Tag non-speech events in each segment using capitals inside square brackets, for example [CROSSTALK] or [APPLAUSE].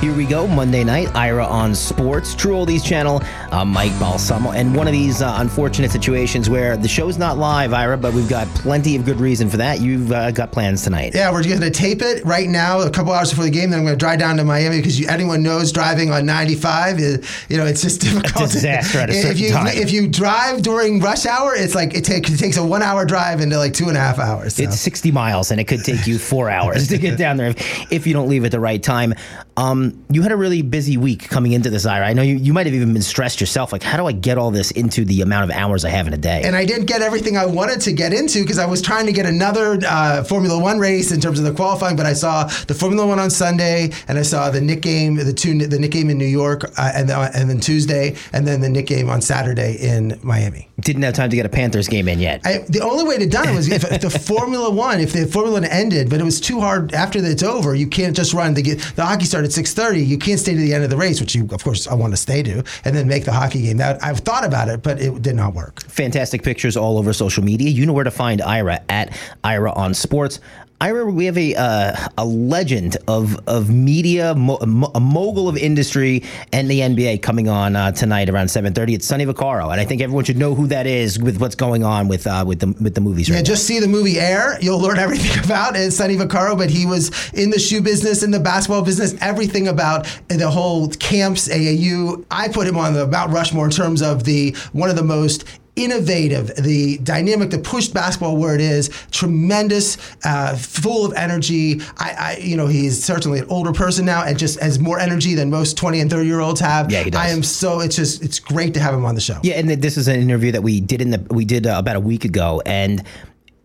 Here we go, Monday night, Ira on Sports, True Oldies channel, uh, Mike Balsamo, and one of these uh, unfortunate situations where the show's not live, Ira, but we've got plenty of good reason for that. You've uh, got plans tonight. Yeah, we're going to tape it right now, a couple hours before the game. Then I'm going to drive down to Miami because you, anyone knows driving on 95, is, you know, it's just [LAUGHS] difficult. A disaster at a [LAUGHS] if certain you time. if you drive during rush hour, it's like it, take, it takes a one hour drive into like two and a half hours. So. It's 60 miles, and it could take you four [LAUGHS] hours to get down there if, if you don't leave at the right time. Um, you had a really busy week coming into this, Ira. I know you, you might have even been stressed yourself. Like, how do I get all this into the amount of hours I have in a day? and I didn't get everything I wanted to get into because I was trying to get another uh, Formula One race in terms of the qualifying. But I saw the Formula One on Sunday, and I saw the Knick game, the two, the Knick game in New York, uh, and then, and then Tuesday, and then the Knick game on Saturday in Miami. Didn't have time to get a Panthers game in yet. I, the only way to done it was if, if the [LAUGHS] Formula One, if the Formula One ended, but it was too hard after it's over. You can't just run. The, the hockey started at six You can't stay to the end of the race, which you, of course, I want to stay to, and then make the hockey game. That I've thought about it, but it did not work. fantastic pictures all over social media. You know where to find Ira at Ira on Sports. Ira, we have a uh, a legend of of media, mo- a mogul of industry, and the NBA coming on uh, tonight around seven thirty. It's Sonny Vaccaro, and I think everyone should know who that is with what's going on with uh, with the with the movies right Yeah, now. just see the movie Air. You'll learn [LAUGHS] everything about it. Sonny Vaccaro, but he was in the shoe business, in the basketball business, everything about the whole camps, AAU. I put him on the Mount Rushmore in terms of the one of the most innovative, the dynamic, the pushed basketball where it is, tremendous, uh, full of energy. I, I, you know, he's certainly an older person now and just has more energy than most 20 and 30 year olds have. Yeah, he does. I am so, it's just, it's great to have him on the show. Yeah, and this is an interview that we did in the we did uh, about a week ago, and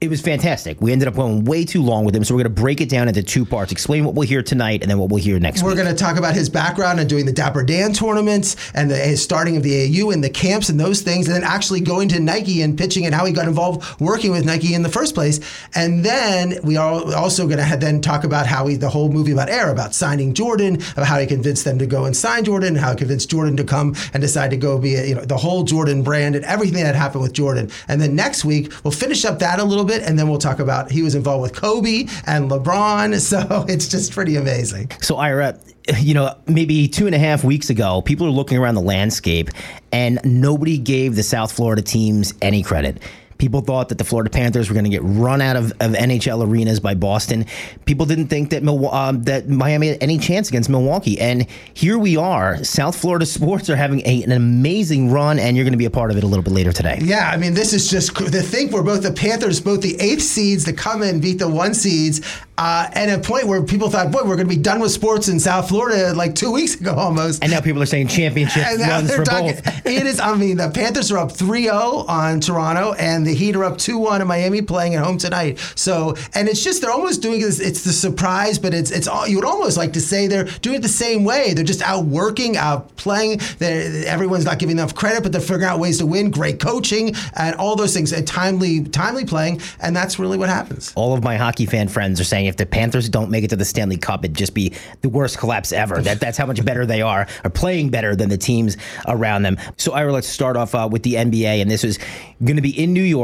it was fantastic. We ended up going way too long with him, so we're going to break it down into two parts. Explain what we'll hear tonight, and then what we'll hear next We're week. going to talk about his background and doing the Dapper Dan tournaments and the his starting of the AAU and the camps and those things, and then actually going to Nike and pitching and how he got involved working with Nike in the first place. And then we are also going to then talk about how he, the whole movie about Air, about signing Jordan, about how he convinced them to go and sign Jordan, how he convinced Jordan to come and decide to go be, a, you know, the whole Jordan brand and everything that happened with Jordan. And then next week, we'll finish up that a little bit, and then we'll talk about he was involved with Kobe and LeBron. [LAUGHS] So it's just pretty amazing. So, Ira, you know, maybe two and a half weeks ago, people are looking around the landscape and nobody gave the South Florida teams any credit. People thought that the Florida Panthers were going to get run out of, of NHL arenas by Boston. People didn't think that um, that Miami had any chance against Milwaukee. And here we are. South Florida [LAUGHS] sports are having a, an amazing run, and you're going to be a part of it a little bit later today. Yeah, I mean, this is just the thing where both the Panthers, both the eighth seeds to come in, beat the one seeds, uh, and a point where people thought, boy, we're going to be done with sports in South Florida like two weeks ago almost. And now people are saying championship [LAUGHS] runs for talking- both. [LAUGHS] It is, I mean, the Panthers are up 3 0 on Toronto, and the Heat are up 2 1 in Miami playing at home tonight. So, and it's just, they're almost doing this, it's the surprise, but it's, it's all, you would almost like to say they're doing it the same way. They're just out working, out playing. They're, everyone's not giving enough credit, but they're figuring out ways to win, great coaching, and all those things, and timely, timely playing. And that's really what happens. all of my hockey fan friends are saying if the Panthers don't make it to the Stanley Cup, it'd just be the worst collapse ever. That that's how much better they are, are playing better than the teams around them. So Ira, let's start off uh, with the NBA, and this is going to be in New York.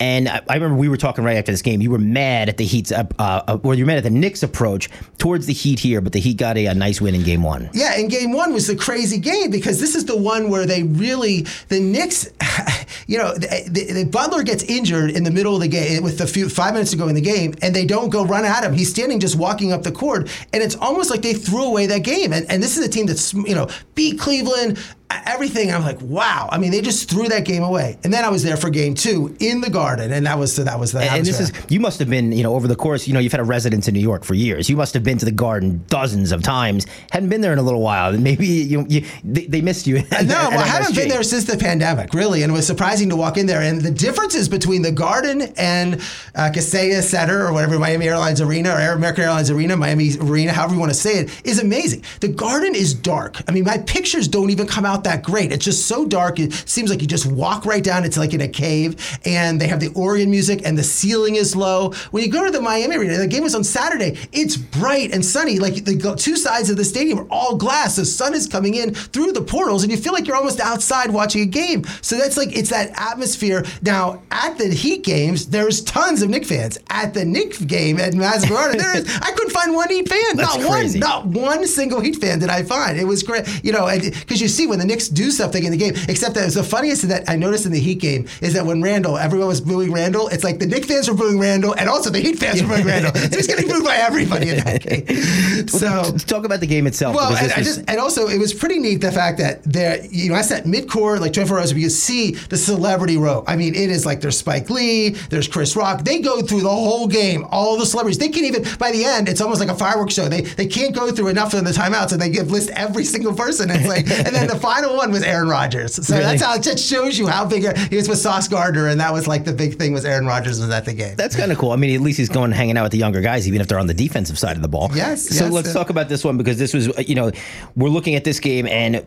And I, remember we were talking right after this game. You were mad at the Heat's, uh, uh, or you were mad at the Knicks' approach towards the Heat here, but the Heat got a, a nice win in Game One. Yeah, and game one was the crazy game because this is the one where they really the Knicks, [LAUGHS] you know, the, the, the Butler gets injured in the middle of the game with the few five minutes to go in the game, and they don't go run at him. He's standing just walking up the court, and it's almost like they threw away that game. And, and this is a team that's you know beat Cleveland. Everything, I'm like, wow. I mean, they just threw that game away. And then I was there for game two in the Garden, and that was that was the. And this is you must have been you know over the course you know you've had a residence in New York for years. You must have been to the Garden dozens of times. Hadn't been there in a little while. Maybe you, you they, they missed you. [LAUGHS] at- No, at well, I haven't been there since the pandemic, really, and it was surprising to walk in there. And the differences between the Garden and uh, Kaseya Center or whatever Miami Airlines Arena or Air- American Airlines Arena, Miami Arena, however you want to say it, is amazing. The Garden is dark. I mean, my pictures don't even come out not that great. It's just so dark. It seems like you just walk right down. It's like in a cave, and they have the organ music, and the ceiling is low. When you go to the Miami Arena, the game was on Saturday. It's bright and sunny. Like the two sides of the stadium are all glass. The sun is coming in through the portals, and you feel like you're almost outside watching a game. So that's like it's that atmosphere. Now at the Heat games, there's tons of Knick fans. At the Knick game at Madison Garden, there is. I couldn't find one Heat fan. That's not crazy. one. Not one single Heat fan did I find. It was great. You know, because you see when the Knicks do something in the game. Except that the funniest that I noticed in the Heat game is that when Randle, everyone was booing Randle. It's like the Knick fans were booing Randle, and also the Heat fans were booing Randle. So he's getting booed by everybody in that game. [LAUGHS] So talk about the game itself. well, and, I just, and also it was pretty neat the fact that there, you know, I sat mid-court, like 24 hours, but you see the celebrity row. I mean, it is like there's Spike Lee, there's Chris Rock. They go through the whole game, all the celebrities. They can even by the end, it's almost like a fireworks show. They they can't go through enough in the timeouts, and they give list every single person. It's like, and then the [LAUGHS] final one was Aaron Rodgers. So Really? that's how it just shows you how big he was with Sauce Gardner, and that was like the big thing was Aaron Rodgers was at the game. That's kind of cool. I mean, at least he's going hanging out with the younger guys, even if they're on the defensive side of the ball. Yes, So yes. let's talk about this one because this was, uh, you know, we're looking at this game and.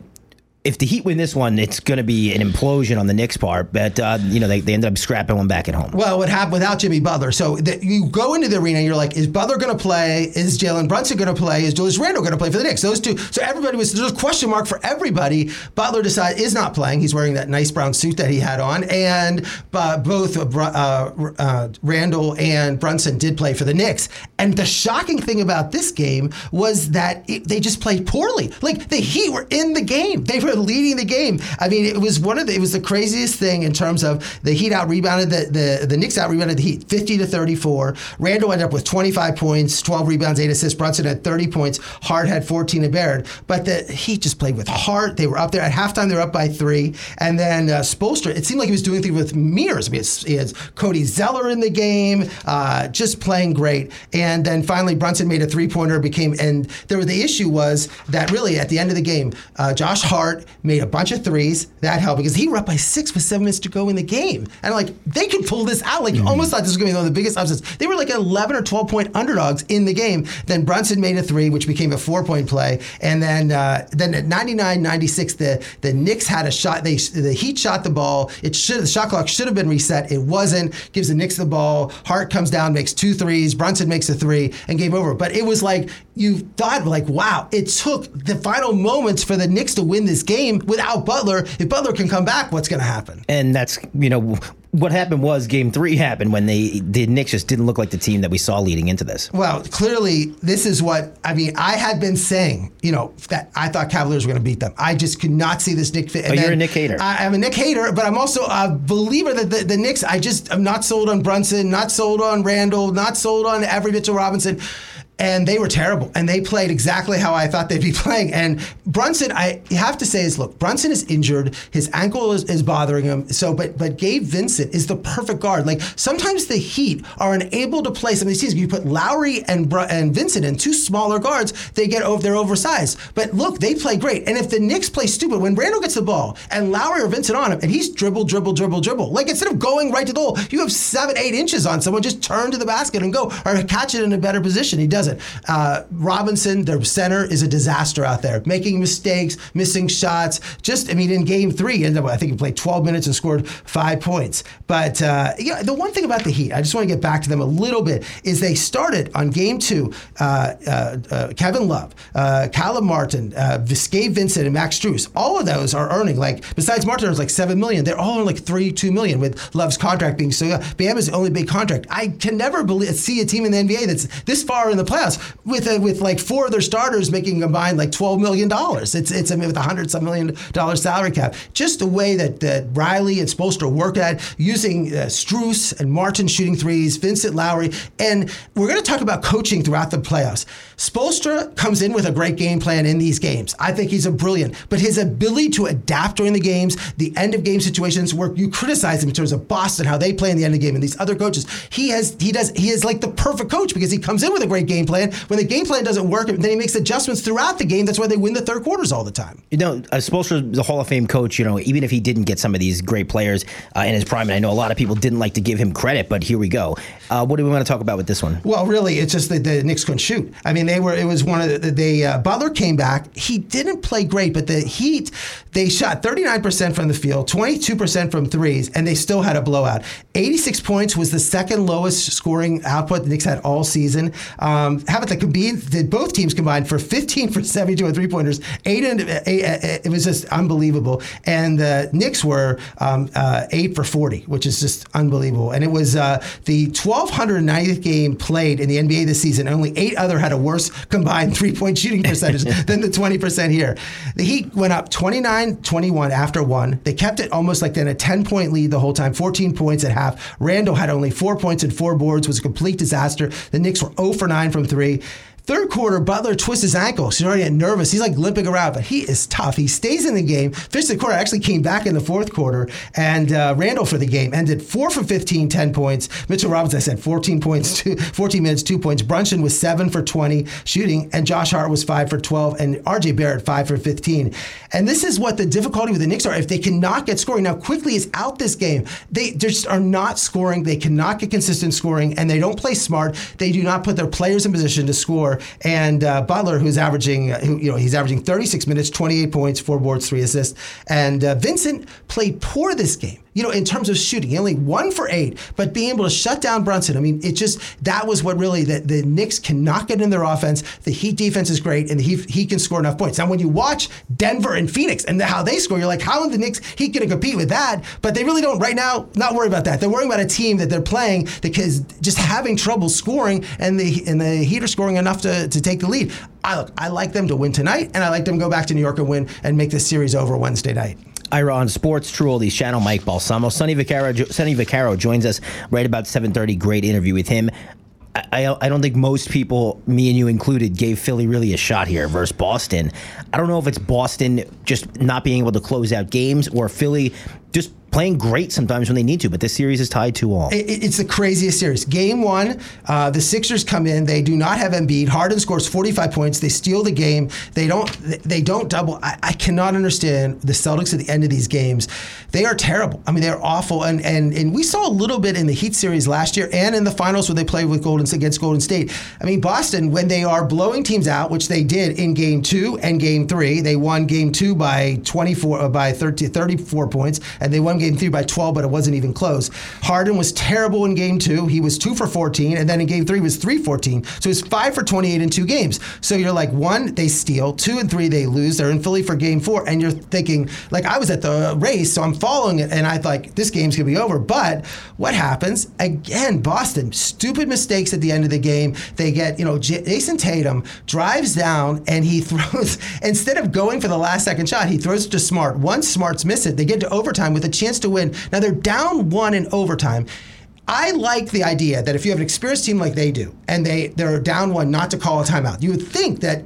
If the Heat win this one, it's going to be an implosion on the Knicks' part. But uh, you know they, they ended up scrapping one back at home. Well, what happened without Jimmy Butler? So the, you go into the arena, and you're like, is Butler going to play? Is Jalen Brunson going to play? Is Julius Randle going to play for the Knicks? Those two. So everybody was there's a question mark for everybody. Butler decided is not playing. He's wearing that nice brown suit that he had on, and uh, both uh, uh, uh, Randle and Brunson did play for the Knicks. And the shocking thing about this game was that it, they just played poorly. Like the Heat were in the game. They were leading the game. I mean, it was one of the it was the craziest thing in terms of the Heat out rebounded the the, the Knicks out rebounded the Heat 50 to 34. Randle ended up with 25 points, 12 rebounds, 8 assists. Brunson had 30 points. Hart had 14 and Barrett. But the Heat just played with heart. They were up there at halftime. They were up by three. And then uh, Spoelstra, it seemed like he was doing things with mirrors. I mean, he has Cody Zeller in the game, uh, just playing great. And then finally, Brunson made a three pointer. Became and there was the issue was that really at the end of the game, uh, Josh Hart made a bunch of threes. That helped because he were up by six with seven minutes to go in the game. And like they could pull this out. Like you almost thought this was going to be one of the biggest upsets. They were like 11 or 12 point underdogs in the game. Then Brunson made a three, which became a four point play. And then uh, then at 99-96, the the Knicks had a shot. They the Heat shot the ball. It should the shot clock should have been reset. It wasn't. Gives the Knicks the ball. Hart comes down, makes two threes. Brunson makes a three, and game over. But it was like you thought, like, wow, it took the final moments for the Knicks to win this game without Butler. If Butler can come back, what's going to happen? And that's you know what happened was Game Three happened when they the Knicks just didn't look like the team that we saw leading into this. Well, clearly, this is what I mean. I had been saying, you know, that I thought Cavaliers were going to beat them. I just could not see this Knick fit. Oh, you're a Knick hater. I, am a Knick hater, but I'm also a believer that the, the Knicks. I just am not sold on Brunson, not sold on Randle, not sold on Avery Mitchell Robinson. And they were terrible, and they played exactly how I thought they'd be [LAUGHS] playing. And Brunson, I have to say is, look, Brunson is injured, his ankle is, is bothering him. So, but but Gabe Vincent is the perfect guard. Like sometimes the Heat are unable to play some of these teams. You put Lowry and Br- and Vincent in two smaller guards, they get over, they're oversized. But look, they play great. And if the Knicks play stupid, when Randle gets the ball and Lowry or Vincent on him, and he's dribble, dribble, dribble, dribble, like instead of going right to the hole, you have seven, eight inches on someone, just turn to the basket and go, or catch it in a better position. He doesn't. Uh, Robinson, their center, is a disaster out there, making mistakes, missing shots. Just, I mean, in game three, ended up, I think he played 12 minutes and scored five points. But uh, the one thing about the Heat, I just want to get back to them a little bit, is they started on game two. Uh, uh, uh, Kevin Love, uh, Caleb Martin, uh, Gabe Vincent, and Max Strus. All of those are earning like besides Martin, it's like seven million. They're all like three, two million with Love's contract being so. Bam is the only big contract. I can never believe see a team in the NBA that's this far in the playoffs with a, with like four of their starters making combined like twelve million dollars. It's it's I mean with a hundred some million dollar salary cap. Just the way that that Riley and Spoelstra work at using uh, Strus and Martin shooting threes, Vincent Lowry, and we're going to talk about coaching throughout the playoffs. Spoelstra comes in with a great game plan in these games. I think he's a brilliant, but his ability to adapt during the games, the end of game situations where you criticize him in terms of Boston, how they play in the end of the game, and these other coaches, he has he does he is like the perfect coach because he comes in with a great game plan. When the game plan doesn't work, then he makes adjustments throughout the game. That's why they win the third quarters all the time. You know, uh, Spoelstra, the Hall of Fame coach, you know, even if he didn't get some of these great players uh, in his prime, and I know a lot of people didn't like to give him credit, but here we go. Uh, what do we want to talk about with this one? Well, really, it's just that the Knicks couldn't shoot. I mean, they were. It was one of the. Uh, Butler came back. He didn't play great, but the Heat they shot 39% from the field, 22% from threes, and they still had a blowout. 86 points was the second lowest scoring output the Knicks had all season. Um, how about the combined? Did both teams combined for 15 for 72 and three pointers? Eight and eight, it was just unbelievable. And the Knicks were um, uh, eight for 40, which is just unbelievable. And it was uh, the 1290th game played in the NBA this season. Only eight other had a worse combined three point shooting percentage [LAUGHS] than the 20% here. The Heat went up 29 21 after one. They kept it almost like then a 10 point lead the whole time, 14 points at half. Randle had only four points and four boards, was a complete disaster. The Knicks were 0 for 9 from three. Third quarter, Butler twists his ankle. He's already getting nervous. He's like limping around, but he is tough. He stays in the game. Finished the quarter, actually came back in the fourth quarter. And uh, Randle for the game ended 4 for 15, 10 points. Mitchell Robinson, I said 14 points, two, 14 minutes, 2 points. Brunson was 7 for 20 shooting, and Josh Hart was 5 for 12, and RJ Barrett 5 for 15. And this is what the difficulty with the Knicks are. If they cannot get scoring, now quickly is out this game. They just are not scoring. They cannot get consistent scoring, and they don't play smart. They do not put their players in position to score. And uh, Butler, who's averaging, who, you know, he's averaging 36 minutes, 28 points, four boards, three assists. And uh, Vincent played poor this game you know, in terms of shooting, only one for eight, but being able to shut down Brunson. I mean, it just that was what really the, the Knicks cannot get in their offense. The Heat defense is great, and he he can score enough points. Now, when you watch Denver and Phoenix and how they score, you're like, how are the Knicks Heat going to compete with that? But they really don't right now. Not worry about that. They're worrying about a team that they're playing because just having trouble scoring, and the and the Heat are scoring enough to, to take the lead. I look, I like them to win tonight, and I like them to go back to New York and win and make this series over Wednesday night. Ira on Sports True Oldies channel, Mike Balsamo. Sonny Vaccaro, Sonny Vaccaro joins us right about 7.30. Great interview with him. I, I don't think most people, me and you included, gave Philly really a shot here versus Boston. I don't know if it's Boston just not being able to close out games or Philly just playing great sometimes when they need to, but this series is tied to all. It, it's the craziest series. Game one, uh, the Sixers come in. They do not have Embiid. Harden scores 45 points. They steal the game. They don't. They don't double. I, I cannot understand the Celtics at the end of these games. They are terrible. I mean, they're awful. And and and we saw a little bit in the Heat series last year and in the finals where they played with Golden against Golden State. I mean, Boston when they are blowing teams out, which they did in Game two and Game three, they won Game two by 24 uh, by 30, 34 points, and they won game three by 12, but it wasn't even close. Harden was terrible in game two. He was two for 14, and then in game three was three 14. So he's five for 28 in two games. So you're like, one, they steal, two and three, they lose. They're in Philly for game four, and you're thinking, like, I was at the race, so I'm following it, and I thought, this game's gonna be over. But what happens? Again, Boston, stupid mistakes at the end of the game. They get, you know, Jayson Tatum drives down and he [LAUGHS] throws, instead of going for the last second shot, he throws it to Smart. Once Smart's miss it, they get to overtime with a chance to win. Now they're down one in overtime. I like the idea that if you have an experienced team like they do, and they they're down one, not to call a timeout. You would think that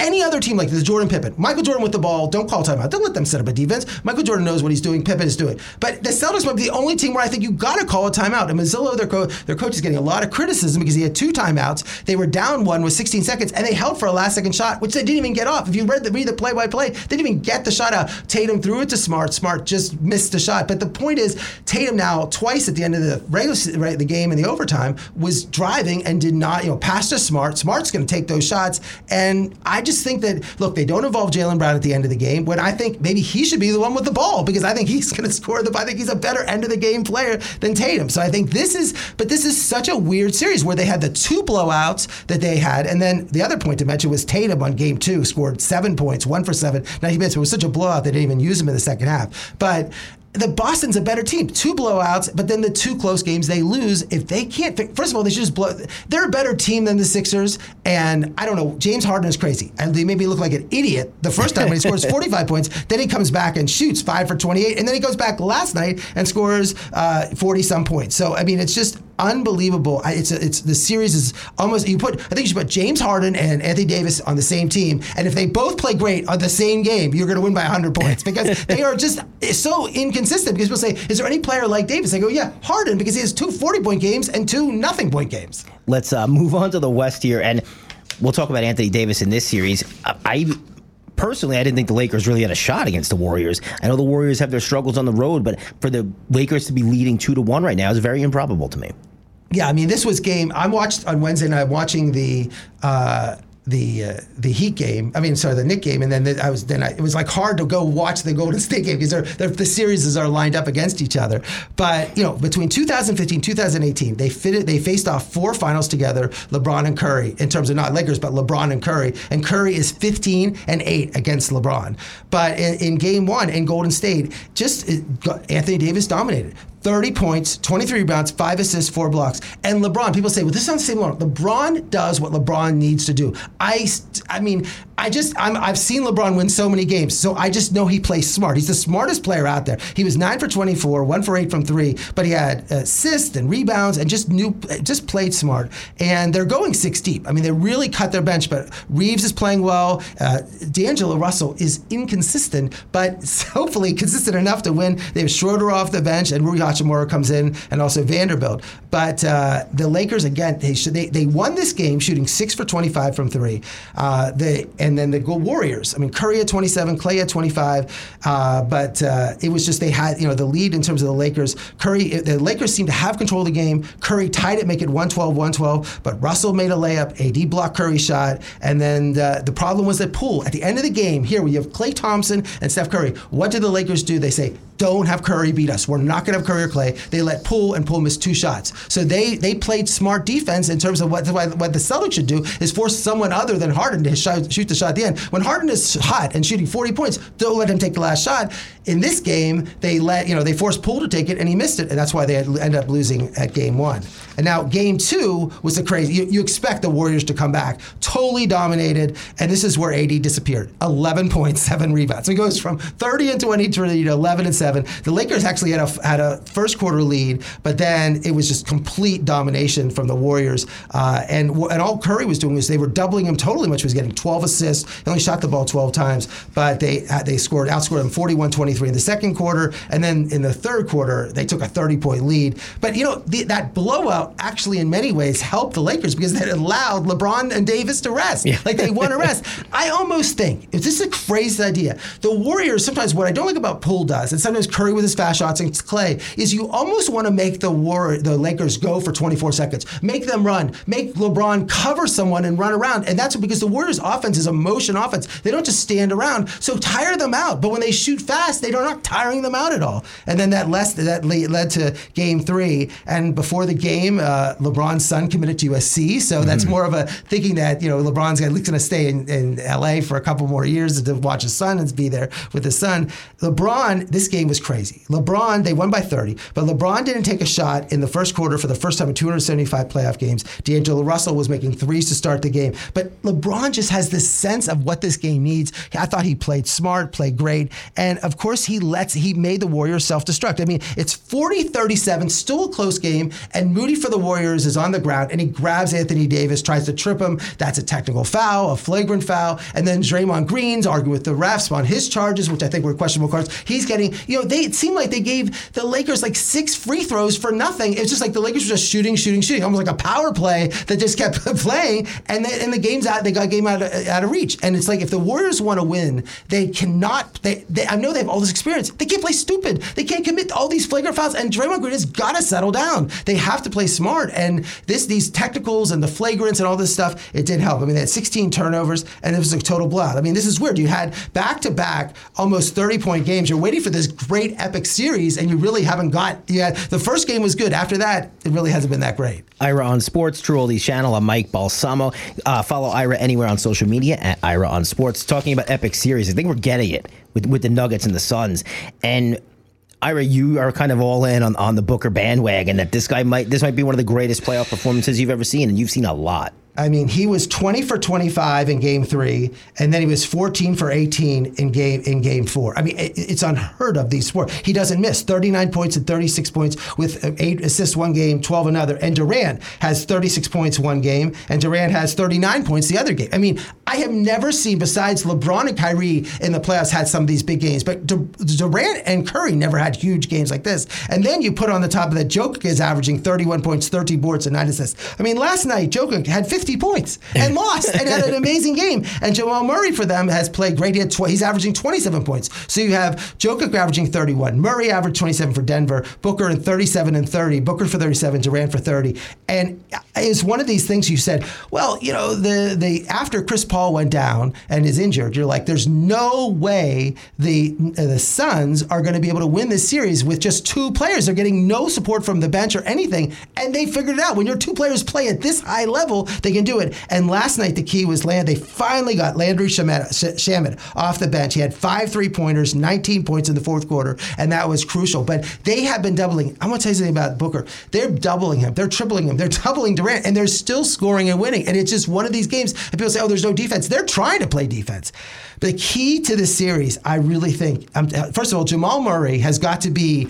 any other team like this, Jordan Pippen, Michael Jordan with the ball, don't call timeout. Don't let them set up a defense. Michael Jordan knows what he's doing. Pippen is doing. But the Celtics might be the only team where I think you got to call a timeout. And Mazzulla, their, co- their coach, is getting a lot of criticism because he had two timeouts. They were down one with 16 seconds, and they held for a last second shot, which they didn't even get off. If you read the read the play by play, they didn't even get the shot out. Tatum threw it to Smart. Smart just missed the shot. But the point is, Tatum now twice at the end of the regular right, the game in the overtime was driving and did not, you know, pass to Smart. Smart's going to take those shots, and I just think that look they don't involve Jaylen Brown at the end of the game when I think maybe he should be the one with the ball because I think he's [LAUGHS] going to score the. I think he's a better end of the game player than Tatum. So I think this is, but this is such a weird series where they had the two blowouts that they had, and then the other point to mention was Tatum on game two scored seven points, one for seven, 90 minutes. It was such a blowout they didn't even use him in the second half. But the Boston's a better team. Two blowouts, but then the two close games they lose. If they can't, first of all, they should just blow. They're a better team than the Sixers, and I don't know. James Harden is crazy, and they made me look like an idiot the first time when he scores [LAUGHS] 45 points. Then he comes back and shoots five for 28, and then he goes back last night and scores 40 uh, some points. So I mean, it's just unbelievable. I- It's a, it's the series is almost you put. I think you should put James Harden and Anthony Davis on the same team, and if they both play great on the same game, you're going to win by 100 points because [LAUGHS] they are just so inconsistent. Because people say, "Is there any player like Davis?" I go, "Yeah, Harden," because he has two 40 point games and two nothing point games. Let's uh, move on to the West here, and we'll talk about Anthony Davis in this series. I, I personally, I didn't think the Lakers really had a shot against the Warriors. I know the Warriors have their struggles on the road, but for the Lakers to be leading two to one right now is very improbable to me. Yeah, I mean, this was game. I watched on Wednesday night watching the. Uh, the uh, the Heat game, I mean, sorry, the Knick game, and then the, I was then I, it was like hard to go watch the Golden [LAUGHS] State game because they're, they're, the series are lined up against each other. But you know, between 2015 2018, they fitted they faced off four finals together, LeBron and Curry, in terms of not Lakers, but LeBron and Curry, and Curry is 15 and eight against LeBron. But in, in game one in Golden State, just it, Anthony Davis dominated. 30 points, 23 rebounds, five assists, four blocks. And LeBron, people say, well, this sounds the same. LeBron does what LeBron needs to do. I, I mean, I just, I'm, I've seen LeBron win so many games, so I just know he plays smart. He's the smartest player out there. He was nine for 24, one for eight from three, but he had assists and rebounds and just knew, just played smart. And they're going six deep. I mean, they really cut their bench, but Reaves is playing well. Uh, D'Angelo Russell is inconsistent, but [LAUGHS] hopefully consistent enough to win. They have Schroeder off the bench and Rui Hachimura comes in, and also Vanderbilt. But uh, the Lakers again, they, should, they they won this game shooting six for 25 from three. Uh, they and then the Warriors. I mean, Curry at 27, Klay at 25. Uh, but uh, it was just they had you know the lead in terms of the Lakers. Curry, the Lakers seemed to have control of the game. Curry tied it, make it 112, 112. But Russell made a layup. AD blocked Curry shot, and then uh, the problem was that Poole at the end of the game. Here we have Klay Thompson and Steph Curry. What did the Lakers do? They say don't have Curry beat us. We're not going to have Curry or Klay. They let Poole and Poole miss two shots. So they they played smart defense in terms of what what the Celtics should do is force someone other than Harden to shoot the shot at the end. When Harden is hot and shooting 40 points, don't let him take the last shot. In this game, they let you know they forced Poole to take it and he missed it, and that's why they ended up losing at game one. And now game two was the crazy. You, you expect the Warriors to come back, totally dominated, and this is where AD disappeared. 11 points, seven rebounds. So he goes from 30 and 23 to 11 and seven. The Lakers actually had a had a first quarter lead, but then it was just complete domination from the Warriors. Uh, and and all Curry was doing was they were doubling him totally much. He was getting 12 assists. He only shot the ball 12 times, but they they scored outscored them 41-23 in the second quarter, and then in the third quarter they took a 30 point lead. But you know the, that blowout actually in many ways helped the Lakers because it allowed LeBron and Davis to rest. Yeah. Like they won a rest. [LAUGHS] I almost think if this is a crazy idea, the Warriors sometimes what I don't like about Poole does, and sometimes Curry with his fast shots and Klay, is you almost want to make the war the Lakers go for 24 seconds, make them run, make LeBron cover someone and run around, and that's because the Warriors' offense is a motion offense. They don't just stand around, so tire them out. But when they shoot fast, they're not tiring them out at all. And then that led that led to Game Three, and before the game, uh, LeBron's son committed to USC, so that's mm-hmm. more of a thinking that you know LeBron's at least going to stay in, in LA for a couple more years to watch his son and be there with his son. LeBron, this game was crazy. LeBron, they won by 30, but LeBron didn't take a shot in the first quarter for the first time in 275 playoff games. D'Angelo Russell was making threes to start the game, but LeBron just has this sense of what this game needs. I thought he played smart, played great, and of course he lets he made the Warriors self-destruct. I mean, it's 40-37, still a close game, and Moody for the Warriors is on the ground and he grabs Anthony Davis, tries to trip him. That's a technical foul, a flagrant foul, and then Draymond Green's arguing with the refs on his charges, which I think were questionable cards. He's getting, you know, they it seemed like they gave the Lakers like six free throws for nothing. It's just like the Lakers were just shooting, shooting, shooting, almost like a power play that just kept [LAUGHS] playing, and then and the game's out. They got game out out of reach, and it's like if the Warriors want to win, they cannot. They, they I know they have all this experience. They can't play stupid. They can't commit all these flagrant fouls, and Draymond Green has got to settle down. They have to play smart, and this these technicals and the flagrants and all this stuff, it did help. I mean, they had 16 turnovers, and it was a total blowout. I mean, this is weird. You had back to back almost 30 point games. You're waiting for this great epic series, and you really haven't got. Yeah, the first game was good. After that, it really hasn't been that great. Ira on Sports, True Oldies channel. I'm Mike Balsamo. Uh, follow Ira anywhere on social media at Ira on Sports. Talking about epic series, I think we're getting it with with the Nuggets and the Suns, and Ira, you are kind of all in on, on the Booker bandwagon that this guy might this might be one of the greatest playoff performances you've ever seen, and you've seen a lot. I mean, he was 20 for 25 in game three, and then he was 14 for 18 in game in game four. I mean, it, it's unheard of these four. He doesn't miss 39 points and 36 points with eight assists one game, 12 another. And Durant has 36 points one game, and Durant has 39 points the other game. I mean, I have never seen besides LeBron and Kyrie in the playoffs had some of these big games, but Durant and Curry never had huge games like this. And then you put on the top of that, Jokic is averaging 31 points, 30 boards, and nine assists. I mean, last night Jokic had 50 points and lost and had an amazing game. And Jamal Murray for them has played great. He tw- he's averaging 27 points. So you have Jokic averaging 31, Murray averaged 27 for Denver, Booker in 37 and 30, Booker for 37, Durant for 30. And it's one of these things you said, well, you know, the the after Chris Paul went down and is injured, you're like, there's no way the the Suns are going to be able to win this series with just two players. They're getting no support from the bench or anything, and they figured it out. When your two players play at this high level, they can do it. And last night the key was land. They finally got Landry Shamet off the bench. He had five three pointers, 19 points in the fourth quarter, and that was crucial. But they have been doubling. I want to tell you something about Booker. They're doubling him. They're tripling him. They're [LAUGHS] doubling Durant, and they're still scoring and winning. And it's just one of these games. And people say, "Oh, there's no defense." They're trying to play defense. The key to the series, I really think, um, first of all, Jamal Murray has got to be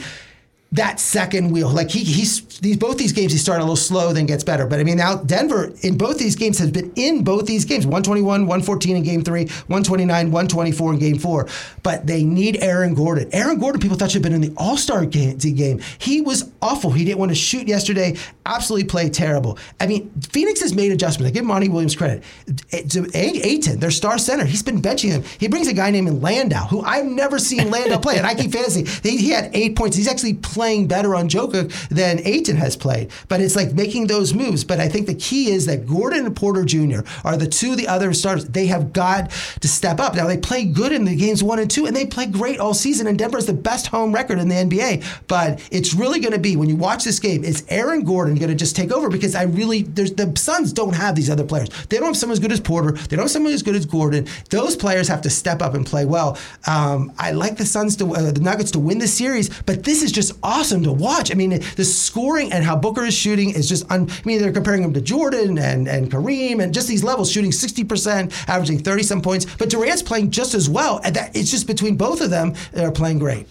that second wheel. Like he, he's these both these games he started a little slow, then gets better. But I mean now Denver in both these games has been in both these games 121, 114 in game three, 129, 124 in game four. But they need Aaron Gordon. Aaron Gordon, people thought should have been in the All Star game. He was awful. He didn't want to shoot yesterday. Absolutely played terrible. I mean Phoenix has made adjustments. I give Monty Williams credit. Ayton, their star center, he's been benching him. He brings a guy named Landale, who I've never seen Landale play. And I keep [LAUGHS] fantasy. He, he had eight points. He's actually better on Jokic than Ayton has played. But it's like making those moves. But I think the key is that Gordon and Porter Jr. are the two the other stars. They have got to step up. Now they play good in the games one and two, and they play great all season. And Denver is the best home record in the NBA. But it's really going to be when you watch this game, is Aaron Gordon going to just take over? Because I really there's the Suns don't have these other players. They don't have someone as good as Porter. They don't have someone as good as Gordon. Those players have to step up and play well. Um, I like the Suns to uh, the Nuggets to win the series, but this is just awesome to watch. I mean, the scoring and how Booker is shooting is just. Un- I mean, they're comparing him to Jordan and and Kareem and just these levels, shooting 60%, averaging 30 some points. But Durant's playing just as well. And that it's just between both of them, they're playing great.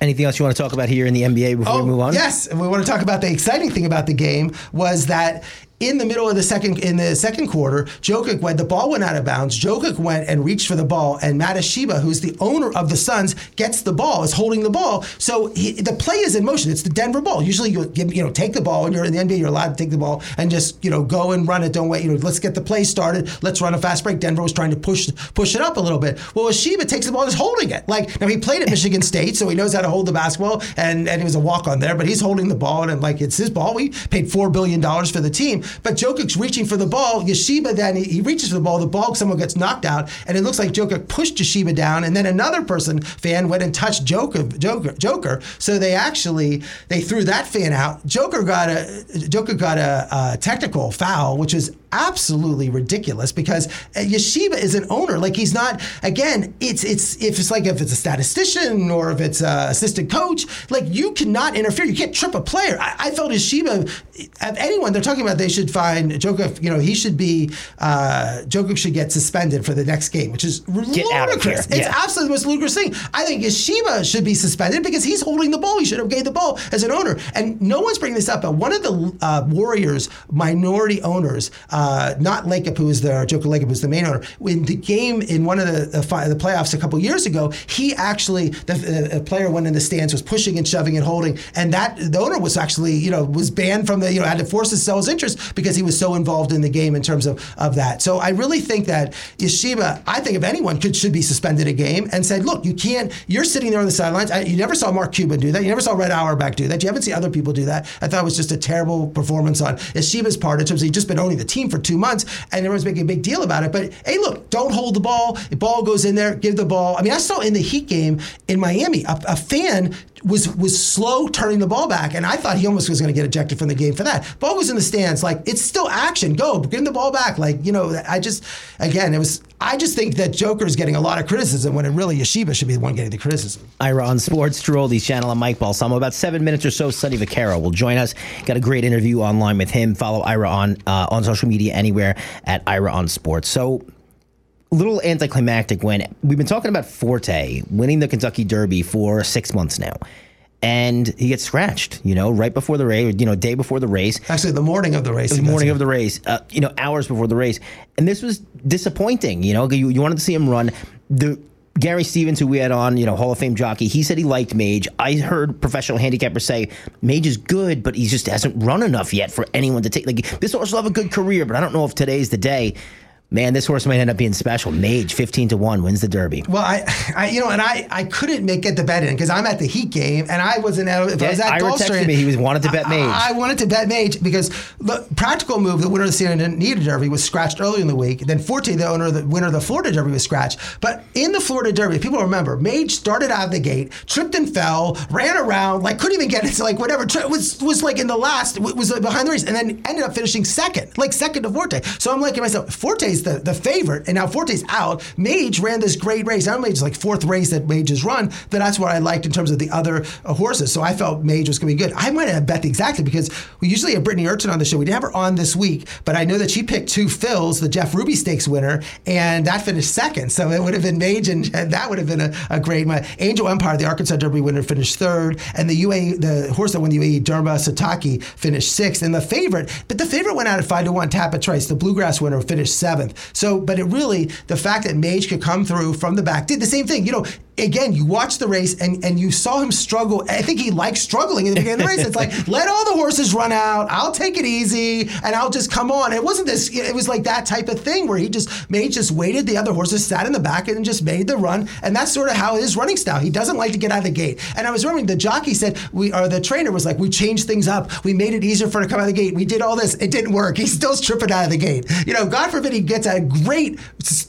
Anything else you want to talk about here in the NBA before oh, we move on? Yes, we want to talk about the exciting thing about the game was that in the middle of the second in the second quarter, Jokic when the ball went out of bounds, Jokic went and reached for the ball, and Mat Ishbia, who's the owner of the Suns, gets the ball, is holding the ball. So he, the play is in motion. It's the Denver ball. Usually you you know take the ball when you're in the NBA, you're allowed to take the ball and just you know go and run it. Don't wait. You know, let's get the play started. Let's run a fast break. Denver was trying to push push it up a little bit. Well, Ishbia takes the ball and is holding it. Like now he played at Michigan State, so he knows how to hold the basketball, and and he was a walk on there, but he's holding the ball and like it's his ball. We paid four billion dollars for the team, but Jokic's reaching for the ball. Ishbia then he, he, reaches for the ball. The ball someone gets knocked out, and it looks like Joker pushed Ishbia down, and then another person fan went and touched Joker. Joker. Joker. So they actually they threw that fan out. Joker got a Joker got a, a technical foul, which is absolutely ridiculous because uh, Ishbia is an owner. Like he's not. Again, it's it's if it's like if it's a statistician or if it's a assistant coach, like you cannot interfere. You can't trip a player. I, I felt Ishbia. Of anyone, they're talking about they should find Jokic. You know, he should be uh, Jokic should get suspended for the next game, which is get ludicrous. It's yeah. absolutely the most ludicrous thing. I think Ishbia should be suspended because he's holding the ball. He should have gave the ball as an owner. And no one's bringing this up, but one of the uh, Warriors minority owners. Uh, not Lacob, who is the Joker Lacob, who's the main owner. In the game in one of the the, the playoffs a couple years ago, he actually the, the, player went in the stands, was pushing and shoving and holding, and that the owner was actually you know was banned from the you know had to force to sell his interest because he was so involved in the game in terms of of that. So I really think that Ishbia, I think if anyone could should be suspended a game and said, look, you can't. You're sitting there on the sidelines. I, you never saw Mark Cuban do that. You never saw Red Auerbach do that. You haven't seen other people do that. I thought it was just a terrible performance on Ishbia's part in terms of he'd just been owning the team for two months, and everyone's making a big deal about it. But hey, look, don't hold the ball. The ball goes in there, give the ball. I mean, I saw in the Heat game in Miami, a, a fan was was slow turning the ball back, and I thought he almost was going to get ejected from the game for that. Ball was in the stands, like it's still action. Go, give him the ball back. Like you know, I just again, it was. I just think that Joker's getting a lot of criticism when it really Ishbia should be the one getting the criticism. Ira on Sports, Drew channel, and Mike Balsamo. About seven minutes or so, Sonny Vaccaro will join us. Got a great interview online with him. Follow Ira on uh, on social media anywhere at Ira on Sports. So little anticlimactic when we've been talking about Forte winning the Kentucky Derby for six months now. And he gets scratched, you know, right before the race, you know, day before the race. Actually, the morning of the race. The morning of the race, uh, you know, hours before the race. And this was disappointing, you know, you, you wanted to see him run. The Gary Stevens, who we had on, you know, Hall of Fame jockey, he said he liked Mage. I heard professional handicappers say Mage is good, but he just hasn't run enough yet for anyone to take. Like this horse will have a good career, but I don't know if today's the day man, this horse might end up being special. Mage, 15 to 1, wins the Derby. Well, I, I you know, and I, I couldn't make get the bet in because I'm at the Heat game and I wasn't at, if yeah, I was at Ira texted me, he was wanted to bet Mage. I, I, wanted to bet Mage because the practical move, the winner of the Santa Anita Derby was scratched early in the week. Then Forte, the owner, the winner of the Florida Derby was scratched. But in the Florida Derby, people remember, Mage started out of the gate, tripped and fell, ran around, like couldn't even get it to like whatever, was, was like in the last, was uh, behind the race and then ended up finishing second, like second to Forte. So I'm like to myself, Forte's the, the favorite and now Forte's out. Mage ran this great race. Now Mage is like fourth race that Mage has run. But that's what I liked in terms of the other uh, horses. So I felt Mage was going to be good. I might have bet exactly because we usually have Britney Eurton on the show. We didn't have her on this week, but I know that she picked two Phils, the Jeff Ruby Stakes winner, and that finished second. So it would have been Mage, and, and that would have been a, a great. one. Angel Empire, the Arkansas Derby winner, finished third, and the UA, the horse that won the UAE, Derma Sotogake, finished sixth. And the favorite, but the favorite went out at five to one. Tapit Trice, the Bluegrass winner, finished seventh. So, but it really the fact that Mage could come through from the back did the same thing. You know, again, you watch the race and, and you saw him struggle. I think he liked struggling in the beginning of the race. It's like, [LAUGHS] let all the horses run out. I'll take it easy and I'll just come on. It wasn't this, it was like that type of thing where he just made, just waited. The other horses sat in the back and just made the run. And that's sort of how his running style. He doesn't like to get out of the gate. And I was remembering the jockey said, we, or the trainer was like, we changed things up. We made it easier for him to come out of the gate. We did all this. It didn't work. He's still tripping out of the gate. You know, God forbid he gets a great,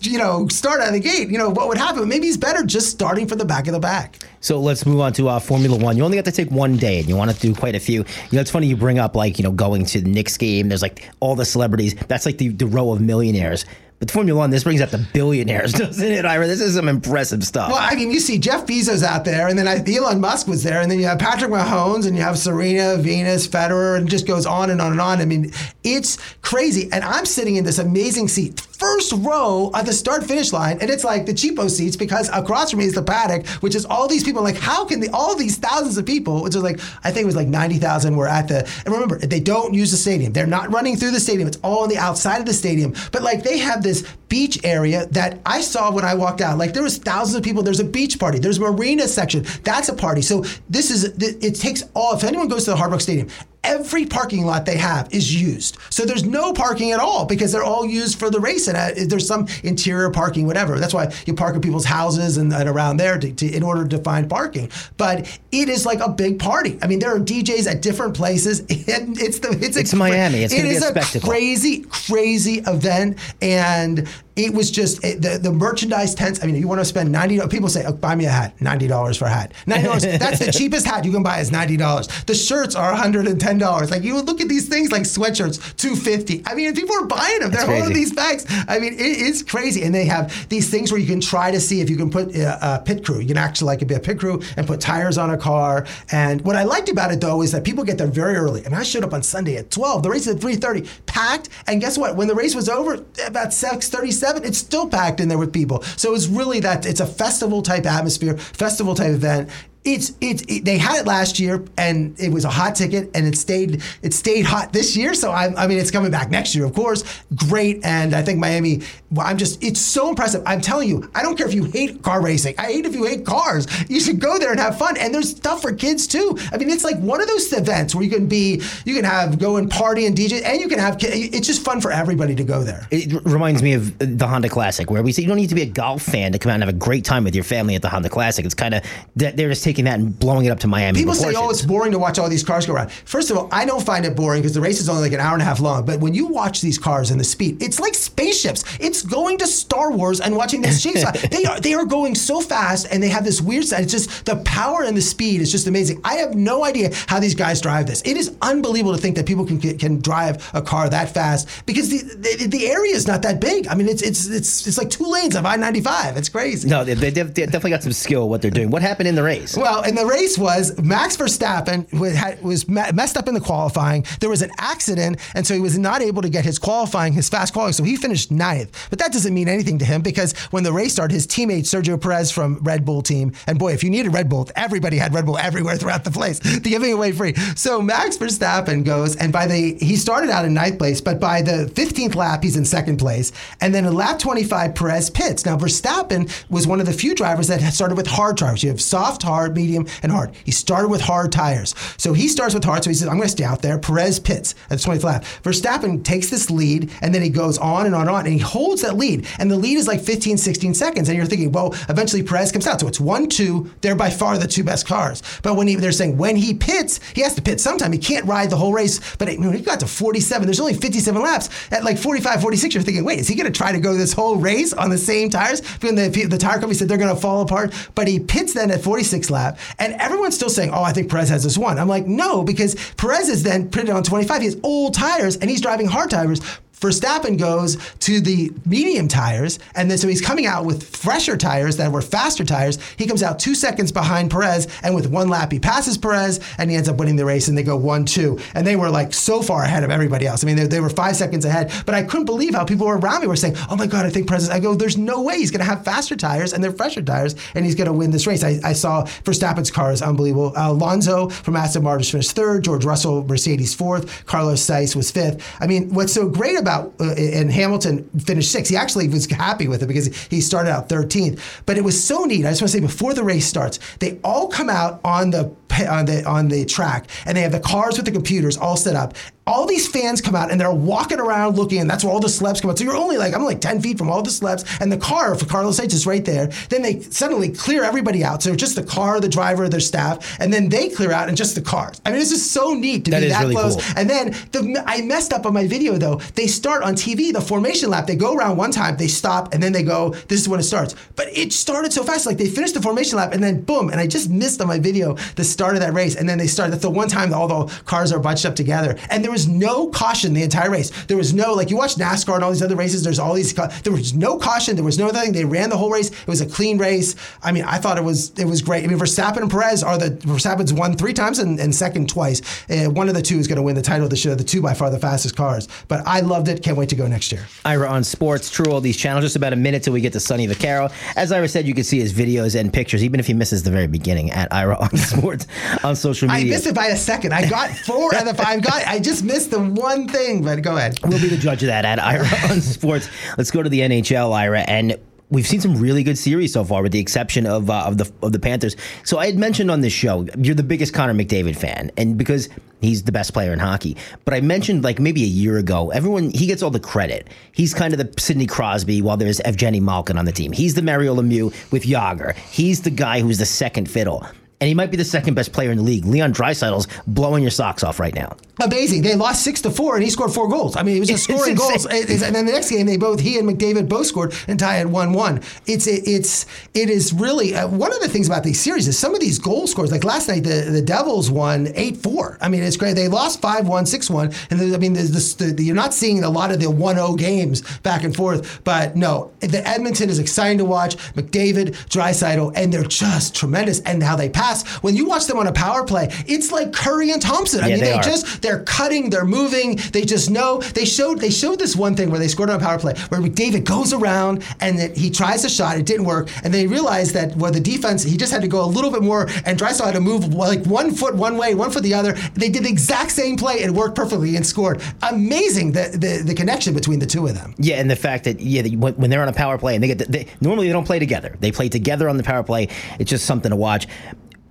you know, start out of the gate. You know, what would happen? Maybe he's better just starting from the back of the back. So let's move on to uh, Formula One. You only got to take one day, and you want to do quite a few. You know, it's funny you bring up like you know going to the Knicks game. There's like all the celebrities. That's like the, the row of millionaires. But Formula One, this brings out the billionaires, [LAUGHS] doesn't it, Ira? This is some impressive stuff. Well, I mean, you see Jeff Bezos out there, and then Elon Musk was there, and then you have Patrick Mahomes, and you have Serena, Venus, Federer, and it just goes on and on and on. I mean, it's crazy. And I'm sitting in this amazing seat, first row at the start finish line, and it's like the cheapo seats because across from me is the paddock, which is all these people. Like, how can the, all these thousands of people, which is like, I think it was like 90,000 were at the, and remember, they don't use the stadium. They're not running through the stadium. It's all on the outside of the stadium. But like, they have this beach area that I saw when I walked out. Like, there was thousands of people. There's a beach party. There's a marina section. That's a party. So this is, it takes all, if anyone goes to the Hard Rock Stadium, every parking lot they have is used. So there's no parking at all because they're all used for the race. And uh, there's some interior parking, whatever. That's why you park at people's houses and, and around there to, to, in order to find parking. But it is like a big party. I mean, there are DJs at different places. [LAUGHS] And it's the it's, it's a, Miami. It's it is a, a crazy, crazy event. And it was just it, the, the merchandise tents. I mean, you want to spend ninety dollars, People say, oh, "Buy me a hat." Ninety dollars for a hat. Ninety dollars. [LAUGHS] that's the cheapest hat you can buy is ninety dollars. The shirts are one hundred and ten dollars. Like you would look at these things like sweatshirts, two fifty. I mean, people are buying them. They're holding these bags. I mean, it is crazy. And they have these things where you can try to see if you can put a, uh, a pit crew. You can actually like be a pit crew and put tires on a car. And what I liked about it though is that people get there very early. And I showed up on Sunday at twelve. The race is at three thirty, packed. And guess what? When the race was over, about six thirty seven, it's still packed in there with people. So it's really that it's a festival type atmosphere, festival type event it's it, they had it last year and it was a hot ticket and it stayed it stayed hot this year so I, I mean it's coming back next year of course. Great and I think Miami I'm just it's so impressive. I'm telling you I don't care if you hate car racing. I hate if you hate cars. You should go there and have fun and there's stuff for kids too. I mean it's like one of those events where you can be you can have go and party and DJ and you can have it's just fun for everybody to go there. It reminds me of the Honda Classic where we say you don't need to be a golf fan to come out and have a great time with your family at the Honda Classic. It's kind of they're just taking taking that and blowing it up to Miami. People say, "Oh, it's boring to watch all these cars go around." First of all, I don't find it boring because the race is only like an hour and a half long. But when you watch these cars and the speed, it's like spaceships. It's going to Star Wars and watching this chase. [LAUGHS] they are they are going so fast, and they have this weird side. It's just the power and the speed is just amazing. I have no idea how these guys drive this. It is unbelievable to think that people can can drive a car that fast because the the, the area is not that big. I mean, it's it's it's it's like two lanes of I ninety five. It's crazy. no, they, they, they definitely got some skill what they're doing. What happened in the race? Well, and the race was Max Verstappen was, messed up in the qualifying. There was an accident, and so he was not able to get his qualifying, his fast qualifying. So he finished ninth. But that doesn't mean anything to him because when the race started, his teammate Sergio Perez from Red Bull team, and boy, if you needed Red Bull, everybody had Red Bull everywhere throughout the place, [LAUGHS] They're giving away free. So Max Verstappen goes, and by the he started out in ninth place, but by the 15th lap, he's in second place, and then in lap 25, Perez pits. Now Verstappen was one of the few drivers that started with hard tires. You have soft, hard, medium, and hard. He started with hard tires. So he starts with hard. So he says, I'm going to stay out there. Perez pits at the 20th lap. Verstappen takes this lead and then he goes on and on and on and he holds that lead. And the lead is like 15, 16 seconds. And you're thinking, well, eventually Perez comes out. So it's one, two. They're by far the two best cars. But when he, they're saying when he pits, he has to pit sometime. He can't ride the whole race. But it, he got to 47. There's only 57 laps. At like 45, 46, you're thinking, wait, is he going to try to go this whole race on the same tires? When the, the tire company said they're going to fall apart. But he pits then at 46 lap. And everyone's still saying, oh, I think Perez has this one. I'm like, no, because Perez is then pitted on 25. He has old tires and he's driving hard tires. Verstappen goes to the medium tires, and then so he's coming out with fresher tires that were faster tires. He comes out two seconds behind Perez, and with one lap, he passes Perez, and he ends up winning the race. And they go one, two, and they were like so far ahead of everybody else. I mean, they, they were five seconds ahead, but I couldn't believe how people around me were saying, "Oh my God, I think Perez." I go, "There's no way he's going to have faster tires, and they're fresher tires, and he's going to win this race." I, I saw Verstappen's car is unbelievable. Alonso from Aston Martin finished third, George Russell Mercedes fourth, Carlos Sainz was fifth. I mean, what's so great about uh, and Hamilton finished sixth. He actually was happy with it because he started out 13th. But it was so neat. I just want to say before the race starts, they all come out on the on the on the track and they have the cars with the computers all set up all these fans come out and they're walking around looking, and that's where all the celebs come out. So you're only like, I'm like 10 feet from all the celebs, and the car for Carlos Sainz is right there. Then they suddenly clear everybody out. So just the car, the driver, their staff, and then they clear out and just the cars. I mean, this is so neat to That be is that really close. cool. And then the, I messed up on my video though. They start on TV, the formation lap. They go around one time, they stop, and then they go, this is when it starts. But it started so fast. Like they finished the formation lap, and then boom, and I just missed on my video the start of that race. And then they started, that's the one time all the cars are bunched up together. And there was no caution the entire race. There was no, like you watch NASCAR and all these other races, there's all these, there was no caution. There was no thing. They ran the whole race. It was a clean race. I mean, I thought it was, it was great. I mean, Verstappen and Perez are the, Verstappen's won three times and, and second twice. Uh, one of the two is going to win the title this year. The two by far the fastest cars. But I loved it. Can't wait to go next year. Ira on Sports, True All These channels. Just about a minute till we get to Sonny Vaccaro. As Ira said, you can see his videos and pictures, even if he misses the very beginning, at Ira on [LAUGHS] Sports on social media. I missed it by a second. I got four out of the five. Got I just missed the one thing. But go ahead. We'll be the judge of that at Ira [LAUGHS] on Sports. Let's go to the NHL, Ira, and we've seen some really good series so far, with the exception of uh, of the of the Panthers. So I had mentioned on this show, you're the biggest Connor McDavid fan, and because he's the best player in hockey. But I mentioned like maybe a year ago, everyone he gets all the credit. He's kind of the Sidney Crosby, while there's Evgeny Malkin on the team. He's the Mario Lemieux with Jagr. He's the guy who's the second fiddle. And he might be the second best player in the league. Leon Draisaitl's blowing your socks off right now. Amazing. They lost six to four, and he scored four goals. I mean, it was just [LAUGHS] It's scoring insane. goals. It- and then the next game, they both he and McDavid both scored and tie at one one. It's it, it's it is really uh, one of the things about these series is some of these goal scores. Like last night, the, the Devils won eight four. I mean, it's great. They lost five one, six one, and there's- I mean, this, the, you're not seeing a lot of the 1-0 games back and forth. But no, the Edmonton is exciting to watch. McDavid, Draisaitl, and they're just tremendous. And how they pass when you watch them on a power play, it's like Curry and Thompson. I Yeah, mean, they they just they're cutting, they're moving. They just know. They showed they showed this one thing where they scored on a power play where McDavid goes around and he tries a shot, it didn't work, and they realized that well the defense he just had to go a little bit more, and Draisaitl had to move like one foot one way, one foot the other. They did the exact same play, it worked perfectly and scored. Amazing the the, the connection between the two of them. Yeah, and the fact that yeah, when they're on a power play and they get the, they, normally they don't play together. They play together on the power play. It's just something to watch.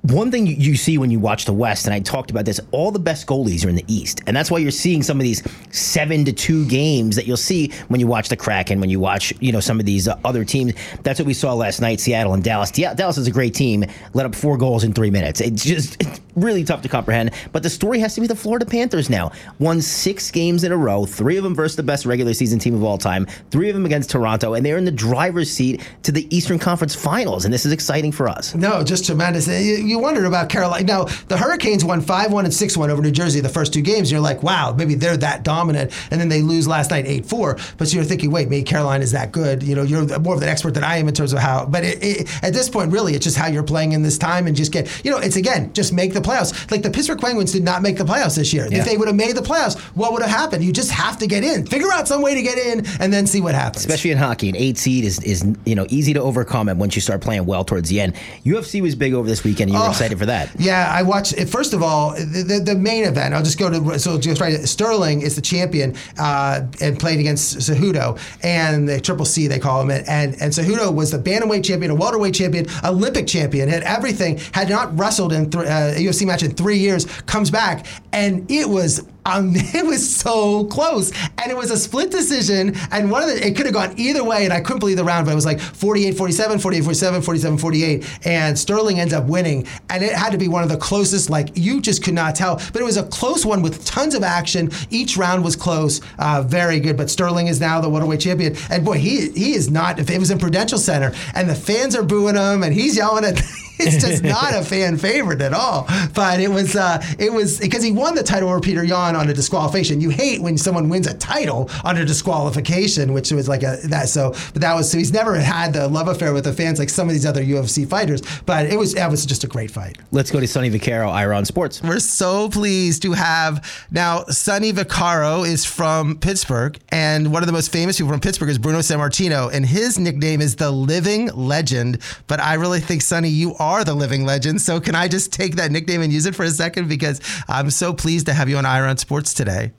One thing you see when you watch the West, and I talked about this, all the best goalies are in the East, and that's why you're seeing some of these seven to two games that you'll see when you watch the Kraken, when you watch you know some of these uh, other teams. That's what we saw last night, Seattle and Dallas. Dallas is a great team, let up four goals in three minutes. It's just it's really tough to comprehend. But the story has to be the Florida Panthers now. Won six games in a row, three of them versus the best regular season team of all time, three of them against Toronto, and they're in the driver's seat to the Eastern Conference Finals, and this is exciting for us. No, just tremendous. You, you wondered about Carolina. Now, the Hurricanes won 5 1 and 6 1 over New Jersey the first two games. You're like, wow, maybe they're that dominant. And then they lose last night 8 4. But so you're thinking, wait, maybe Carolina is that good. You know, you're more of an expert than I am in terms of how. But it, it, at this point, really, it's just how you're playing in this time and just get, you know, it's again, just make the playoffs. Like the Pittsburgh Penguins did not make the playoffs this year. Yeah. If they would have made the playoffs, what would have happened? You just have to get in. Figure out some way to get in and then see what happens. Especially in hockey, an eight seed is, is you know easy to overcome and once you start playing well towards the end. UFC was big over this weekend. You oh, excited for that. Yeah, I watched. First of all, the, the, the, main event. I'll just go to so just right. Sterling is the champion uh, and played against Cejudo and the Triple C they call him. And and Cejudo was the bantamweight champion, a welterweight champion, Olympic champion, had everything. Had not wrestled in th- uh, a UFC match in three years. Comes back and it was um, [LAUGHS] it was so close, and it was a split decision. And one of the it could have gone either way, and I couldn't believe the round, but it was like 48-47, 48-47, 47-48, and Sterling ends up winning. And it had to be one of the closest. Like you just could not tell, but it was a close one with tons of action. Each round was close, uh, very good. But Sterling is now the welterweight champion, and boy, he he is not. It was in Prudential Center, and the fans are booing him, and he's yelling at. [LAUGHS] [LAUGHS] it's just not a fan favorite at all. But it was uh, it was because he won the title over Petr Yan on a disqualification. You hate when someone wins a title on a disqualification, which was like a that. So, but that was so he's never had the love affair with the fans like some of these other UFC fighters. But it was that was just a great fight. Let's go to Sonny Vaccaro, Ira on Sports. We're so pleased to have now Sonny Vaccaro is from Pittsburgh, and one of the most famous people from Pittsburgh is Bruno Sammartino, and his nickname is the Living Legend. But I really think Sonny, you are the living legends. So can I just take that nickname and use it for a second? Because I'm so pleased to have you on Ira on Sports today.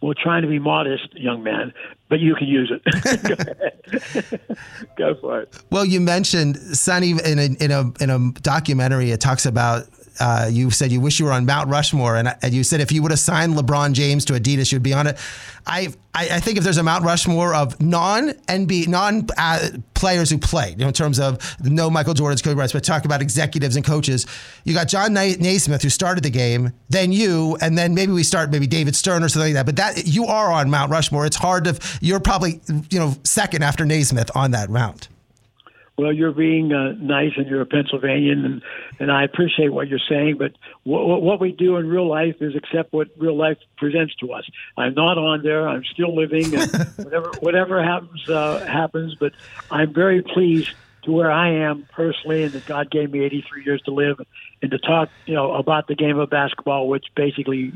Well, trying to be modest, young man, but you can use it. [LAUGHS] Go, [LAUGHS] Go for it. Well, you mentioned Sonny in a, in a in a documentary. It talks about uh, you said you wish you were on Mount Rushmore, and, and you said if you would have signed LeBron James to Adidas, you'd be on it. I, I, I think if there's a Mount Rushmore of non NB non uh, players who play, you know, in terms of no Michael Jordan's, Kobe Bryant, but talk about executives and coaches. You got John Naismith who started the game, then you, and then maybe we start maybe David Stern or something like that. But that you are on Mount Rushmore. It's hard to. You're probably you know second after Naismith on that mount. Well, you're being uh, nice, and you're a Pennsylvanian, and and I appreciate what you're saying. But what, what we do in real life is accept what real life presents to us. I'm not on there. I'm still living, and [LAUGHS] whatever whatever happens uh, happens. But I'm very pleased to where I am personally, and that God gave me 83 years to live, and to talk, you know, about the game of basketball, which basically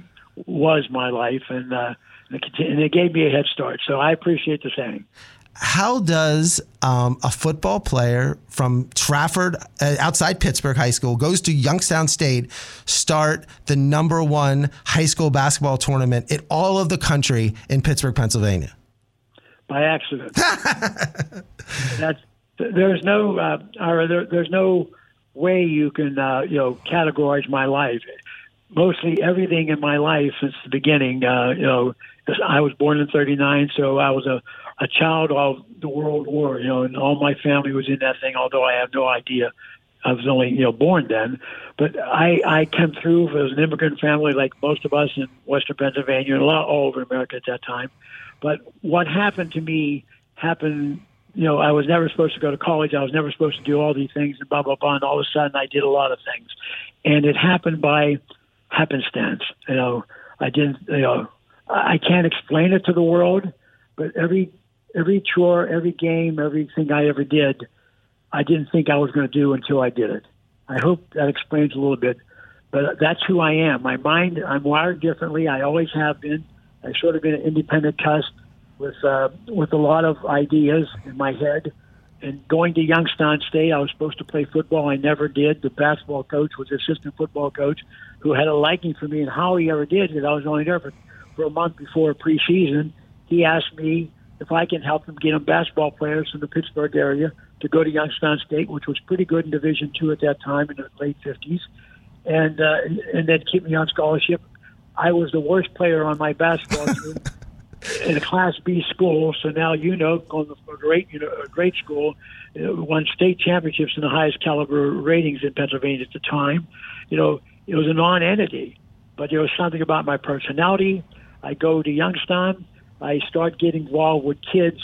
was my life, and uh, and it gave me a head start. So I appreciate the saying how does um, a football player from Trafford, uh, outside Pittsburgh High School, goes to Youngstown State, start the number one high school basketball tournament in all of the country in Pittsburgh, Pennsylvania? By accident. [LAUGHS] That's there's no uh, or there, there's no way you can uh, you know categorize my life. Mostly everything in my life since the beginning. Uh, you know, I was born in '39, so I was a a child of the World War, you know, and all my family was in that thing. Although I have no idea, I was only you know born then. But I I came through as an immigrant family, like most of us in Western Pennsylvania and a lot all over America at that time. But what happened to me happened. You know, I was never supposed to go to college. I was never supposed to do all these things and blah blah blah. And all of a sudden, I did a lot of things, and it happened by happenstance. You know, I didn't. You know, I can't explain it to the world, but every every chore, every game, everything I ever did, I didn't think I was going to do until I did it. I hope that explains a little bit, but that's who I am. My mind, I'm wired differently. I always have been. I sort of been an independent cusp with uh, with a lot of ideas in my head. And going to Youngstown State, I was supposed to play football. I never did. The basketball coach was assistant football coach who had a liking for me, and how he ever did it, I was only there for, for a month before preseason. He asked me if I can help them get them basketball players from the Pittsburgh area to go to Youngstown State, which was pretty good in Division two at that time in the late fifties, and uh, and then keep me on scholarship. I was the worst player on my basketball [LAUGHS] team in a Class B school. So now you know, going to a great, you know, a great school, uh, won state championships in the highest caliber ratings in Pennsylvania at the time. You know, it was a non-entity, but there was something about my personality. I go to Youngstown. I start getting involved with kids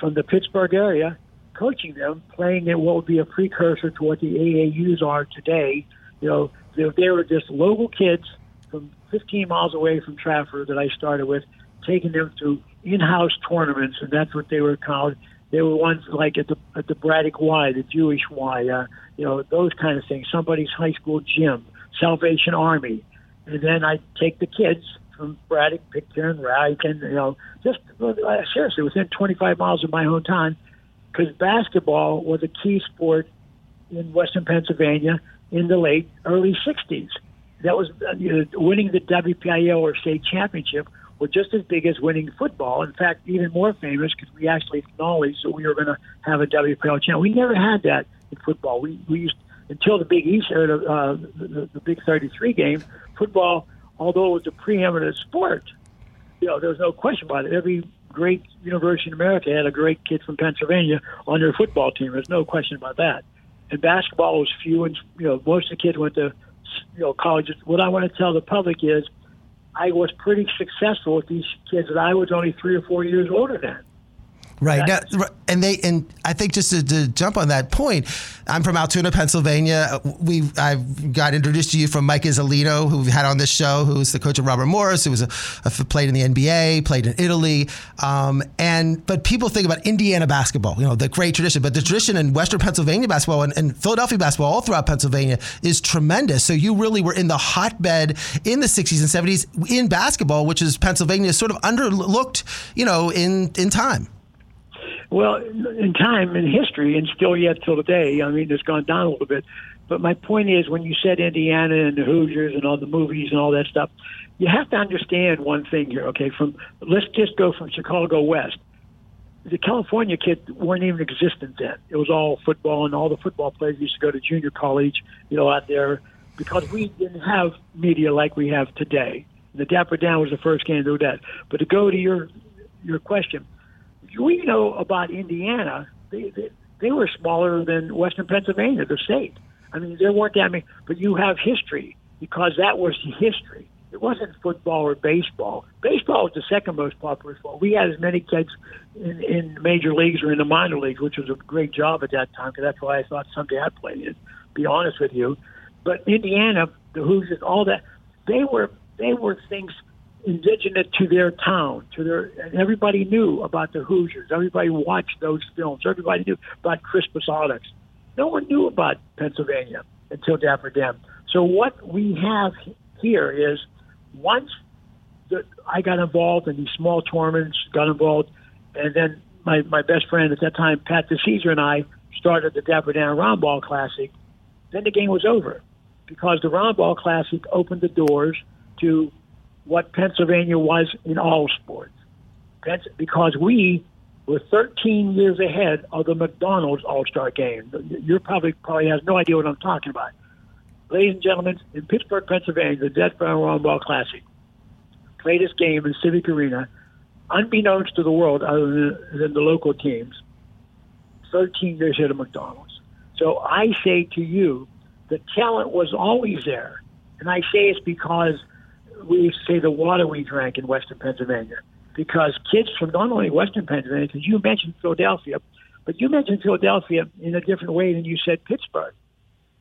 from the Pittsburgh area, coaching them, playing at what would be a precursor to what the AAUs are today. You know, they, they were just local kids from 15 miles away from Trafford that I started with, taking them to in-house tournaments, and that's what they were called. They were ones like at the at the Braddock Y, the Jewish Y, uh, you know, those kind of things. Somebody's high school gym, Salvation Army, and then I take the kids from Braddock, Pitcairn, Raritan, you know, just uh, seriously within 25 miles of my hometown, because basketball was a key sport in Western Pennsylvania in the late early 60s. That was uh, you know, winning the WPIAL or state championship were just as big as winning football. In fact, even more famous because we actually acknowledged that we were going to have a WPIAL champ. We never had that in football. We we used until the Big East or uh, the, the Big 33 game. Football, although it was a preeminent sport, you know there was no question about it. Every great university in America had a great kid from Pennsylvania on their football team. There's no question about that. And basketball was few, and you know most of the kids went to you know colleges. What I want to tell the public is I was pretty successful with these kids that I was only three or four years older than. Right now, and they and I think just to, to, jump on that point, I'm from Altoona, Pennsylvania. We I've got introduced to you from Mike Iuzzolino, who we've had on this show, who's the coach of Robert Morris, who was a, a played in the NBA, played in Italy, um, and but people think about Indiana basketball, you know, the great tradition, but the tradition in Western Pennsylvania basketball and, and Philadelphia basketball all throughout Pennsylvania is tremendous. So you really were in the hotbed in the 60s and 70s in basketball, which is Pennsylvania sort of underlooked, you know, in in time. Well, in time, in history, and still yet till today, I mean, it's gone down a little bit. But my point is, when you said Indiana and the Hoosiers and all the movies and all that stuff, you have to understand one thing here. Okay, from let's just go from Chicago West. The California kids weren't even existent then. It was all football, and all the football players used to go to junior college, you know, out there because we didn't have media like we have today. The Dapper Dan was the first game to do that. But to go to your your question, we know about Indiana. They, they, they were smaller than Western Pennsylvania, the state. I mean, there weren't that many, but you have history because that was history. It wasn't football or baseball. Baseball was the second most popular sport. We had as many kids in, in major leagues or in the minor leagues, which was a great job at that time because that's why I thought someday I'd play it. Be honest with you, but Indiana, the Hoosiers, all that, they were they were things indigenous to their town, to their, and everybody knew about the Hoosiers. Everybody watched those films. Everybody knew about Crispus Attucks. No one knew about Pennsylvania until Dapper Dan. So what we have here is once the, I got involved in these small tournaments, got involved, and then my, my best friend at that time, Pat DiCesare, and I started the Dapper Dan Roundball Classic. Then the game was over because the Roundball Classic opened the doors to what Pennsylvania was in all sports. That's Because we were 13 years ahead of the McDonald's All Star game. Your public probably has no idea what I'm talking about. Ladies and gentlemen, in Pittsburgh, Pennsylvania, the Dapper Dan Roundball Classic, played greatest game in Civic Arena, unbeknownst to the world other than the local teams, 13 years ahead of McDonald's. So I say to you, the talent was always there. And I say it's because we say the water we drank in Western Pennsylvania because kids from not only Western Pennsylvania, because you mentioned Philadelphia, but you mentioned Philadelphia in a different way than you said Pittsburgh.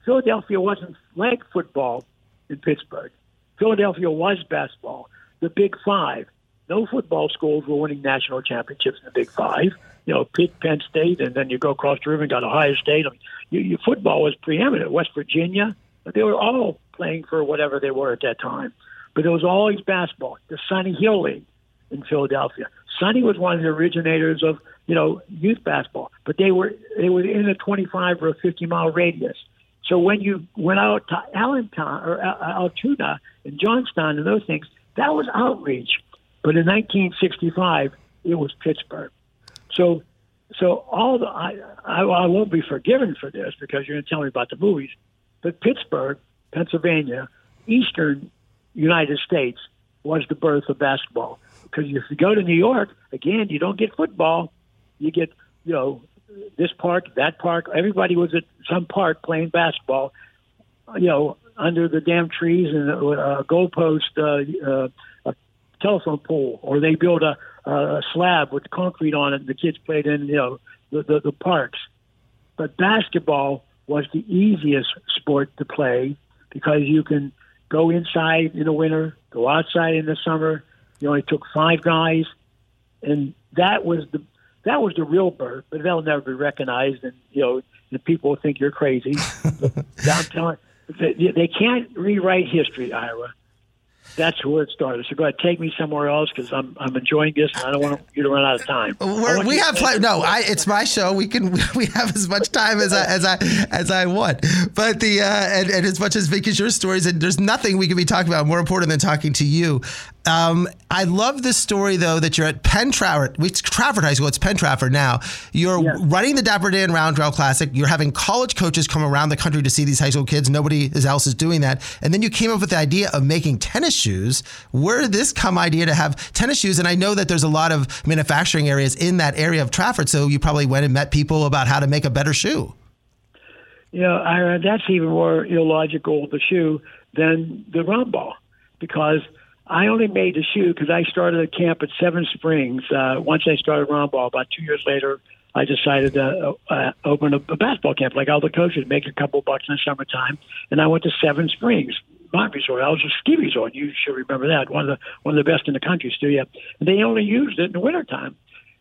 Philadelphia wasn't flag football in Pittsburgh. Philadelphia was basketball. The Big Five. No football schools were winning national championships in the Big Five. You know, Pitt, Penn State, and then you go across the river and got Ohio State. I mean, you, you, football was preeminent. West Virginia, but they were all playing for whatever they were at that time but it was always basketball. The Sonny Hill League in Philadelphia. Sonny was one of the originators of you know youth basketball, but they were they were in a 25 or a 50 mile radius. So when you went out to Allentown or Altoona and Johnstown and those things, that was outreach. But in 1965, it was Pittsburgh. So, so all the I, I, I won't be forgiven for this because you're going to tell me about the movies, but Pittsburgh, Pennsylvania, Eastern United States was the birth of basketball. Because if you go to New York, again, you don't get football. You get, you know, this park, that park. Everybody was at some park playing basketball, you know, under the damn trees and a goalpost, uh, uh, a telephone pole, or they built a, a slab with concrete on it. And the kids played in, you know, the, the, the parks. But basketball was the easiest sport to play because you can go inside in the winter, go outside in the summer. You only took five guys, and that was the that was the real birth. But they'll never be recognized, and you know, the people will think you're crazy. [LAUGHS] I'm telling, they, they can't rewrite history, Ira that's where it started. So go ahead, take me somewhere else because I'm I'm enjoying this, and I don't want you to run out of time. We're, we have plenty. No, I, it's my show. We can [LAUGHS] we have as much time as I as I as I want. But the uh, and, and as much as Vic is your stories, and there's nothing we can be talking about more important than talking to you. Um, I love this story though that you're at Penn Trafford, it's Trafford High School. It's Penn Trafford now. You're yes. running the Dapper Dan Round Classic. You're having college coaches come around the country to see these high school kids. Nobody else is doing that. And then you came up with the idea of making tennis shoes. Where did this come idea to have tennis shoes? And I know that there's a lot of manufacturing areas in that area of Trafford, so you probably went and met people about how to make a better shoe. You know, Ira, that's even more illogical the shoe than the round ball because – I only made the shoe because I started a camp at Seven Springs. Uh, once I started round ball, about two years later, I decided to uh, uh, open a, a basketball camp like all the coaches, make a couple bucks in the summertime. And I went to Seven Springs, Mont Resort. I was a ski resort. You should remember that. One of the one of the best in the country still. Yeah. And they only used it in the wintertime.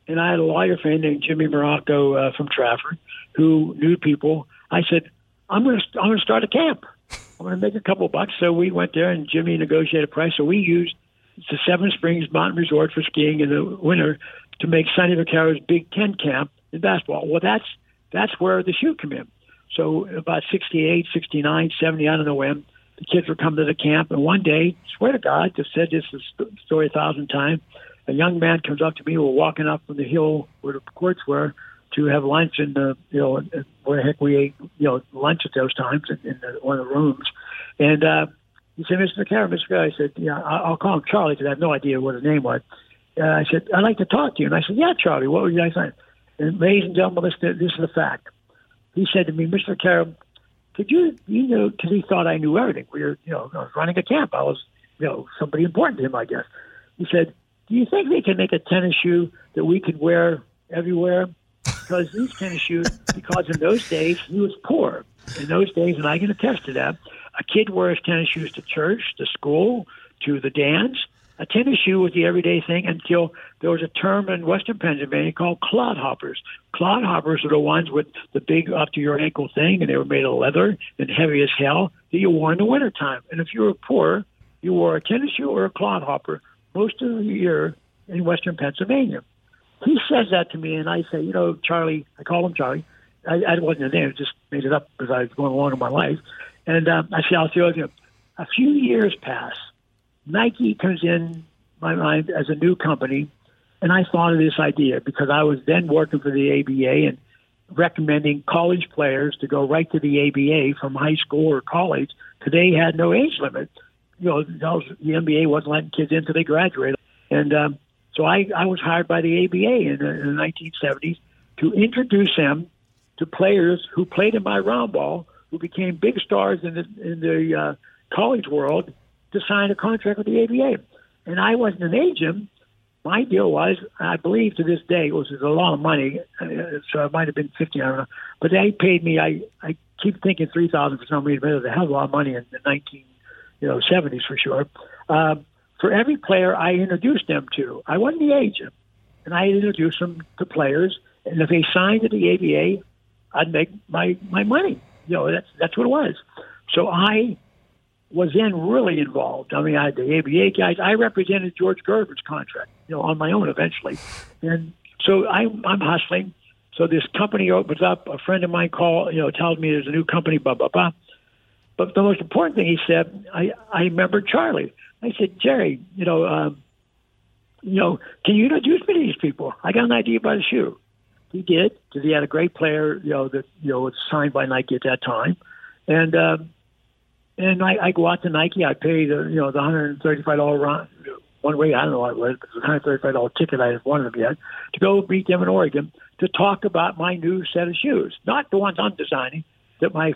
And I had a lawyer friend named Jimmy Morocco uh, from Trafford who knew people. I said, I'm going to I'm going to start a camp. I'm going to make a couple bucks. So we went there, and Jimmy negotiated a price. So we used the Seven Springs Mountain Resort for skiing in the winter to make Sonny Vaccaro's Big Ten camp in basketball. Well, that's that's where the shoe came in. So about 68, 69, 70, I don't know when, the kids were coming to the camp. And one day, swear to God, just said this story a thousand times, a young man comes up to me. We're walking up from the hill where the courts were, to have lunch in the you know where the heck we ate you know lunch at those times in, in the, one of the rooms, and uh, he said, "Mr. McCarron, Mr. Guy," I said, "Yeah, I'll call him Charlie because I have no idea what his name was." Uh, I said, "I'd like to talk to you," and I said, "Yeah, Charlie, what were you guys saying?" And ladies and gentlemen, this, this is the fact. He said to me, "Mr. McCarron, could you you know because he thought I knew everything. We were you know I was running a camp. I was you know somebody important to him, I guess." He said, "Do you think they can make a tennis shoe that we could wear everywhere?" Because these tennis shoes, because in those days he was poor. In those days, and I can attest to that, a kid wears tennis shoes to church, to school, to the dance. A tennis shoe was the everyday thing until there was a term in Western Pennsylvania called clodhoppers. Clodhoppers are the ones with the big up to your ankle thing, and they were made of leather and heavy as hell that you wore in the wintertime. And if you were poor, you wore a tennis shoe or a clodhopper most of the year in Western Pennsylvania he says that to me, and I say, you know, Charlie, I call him Charlie. I, I wasn't a name, just made it up as I was going along in my life. And um, I say, I'll tell you, a few years pass. Nike comes in my mind as a new company, and I thought of this idea because I was then working for the ABA and recommending college players to go right to the ABA from high school or college they had no age limit. You know, the NBA wasn't letting kids in until they graduated. And um, so I, I was hired by the ABA in the, in the 1970s to introduce them to players who played in my round ball, who became big stars in the, in the uh, college world, to sign a contract with the ABA. And I wasn't an agent. My deal was, I believe to this day, it was a lot of money, uh, so it might have been fifty, I don't know. But they paid me. I I keep thinking three thousand for some reason, but it was a hell of a lot of money in the nineteen, you know, seventies for sure. Um, for every player I introduced them to. I wasn't the agent, and I introduced them to players. And if they signed to the ABA, I'd make my my money. You know, that's that's what it was. So I was then really involved. I mean, I the ABA guys. I represented George Gervin's contract, you know, on my own eventually, and so I, I'm hustling. So this company opens up. A friend of mine call, you know, tells me there's a new company. Blah blah blah. But the most important thing he said, I I remember Charlie. I said, Jerry, you know, um, you know, can you introduce me to these people? I got an idea about a shoe. He did because he had a great player, you know, that you know was signed by Nike at that time, and uh, and I, I go out to Nike. I pay the you know the hundred and thirty five dollar one way. I don't know what it was. Was a hundred thirty five dollar ticket. I haven't wanted them yet to go meet them in Oregon to talk about my new set of shoes, not the ones I'm designing. That my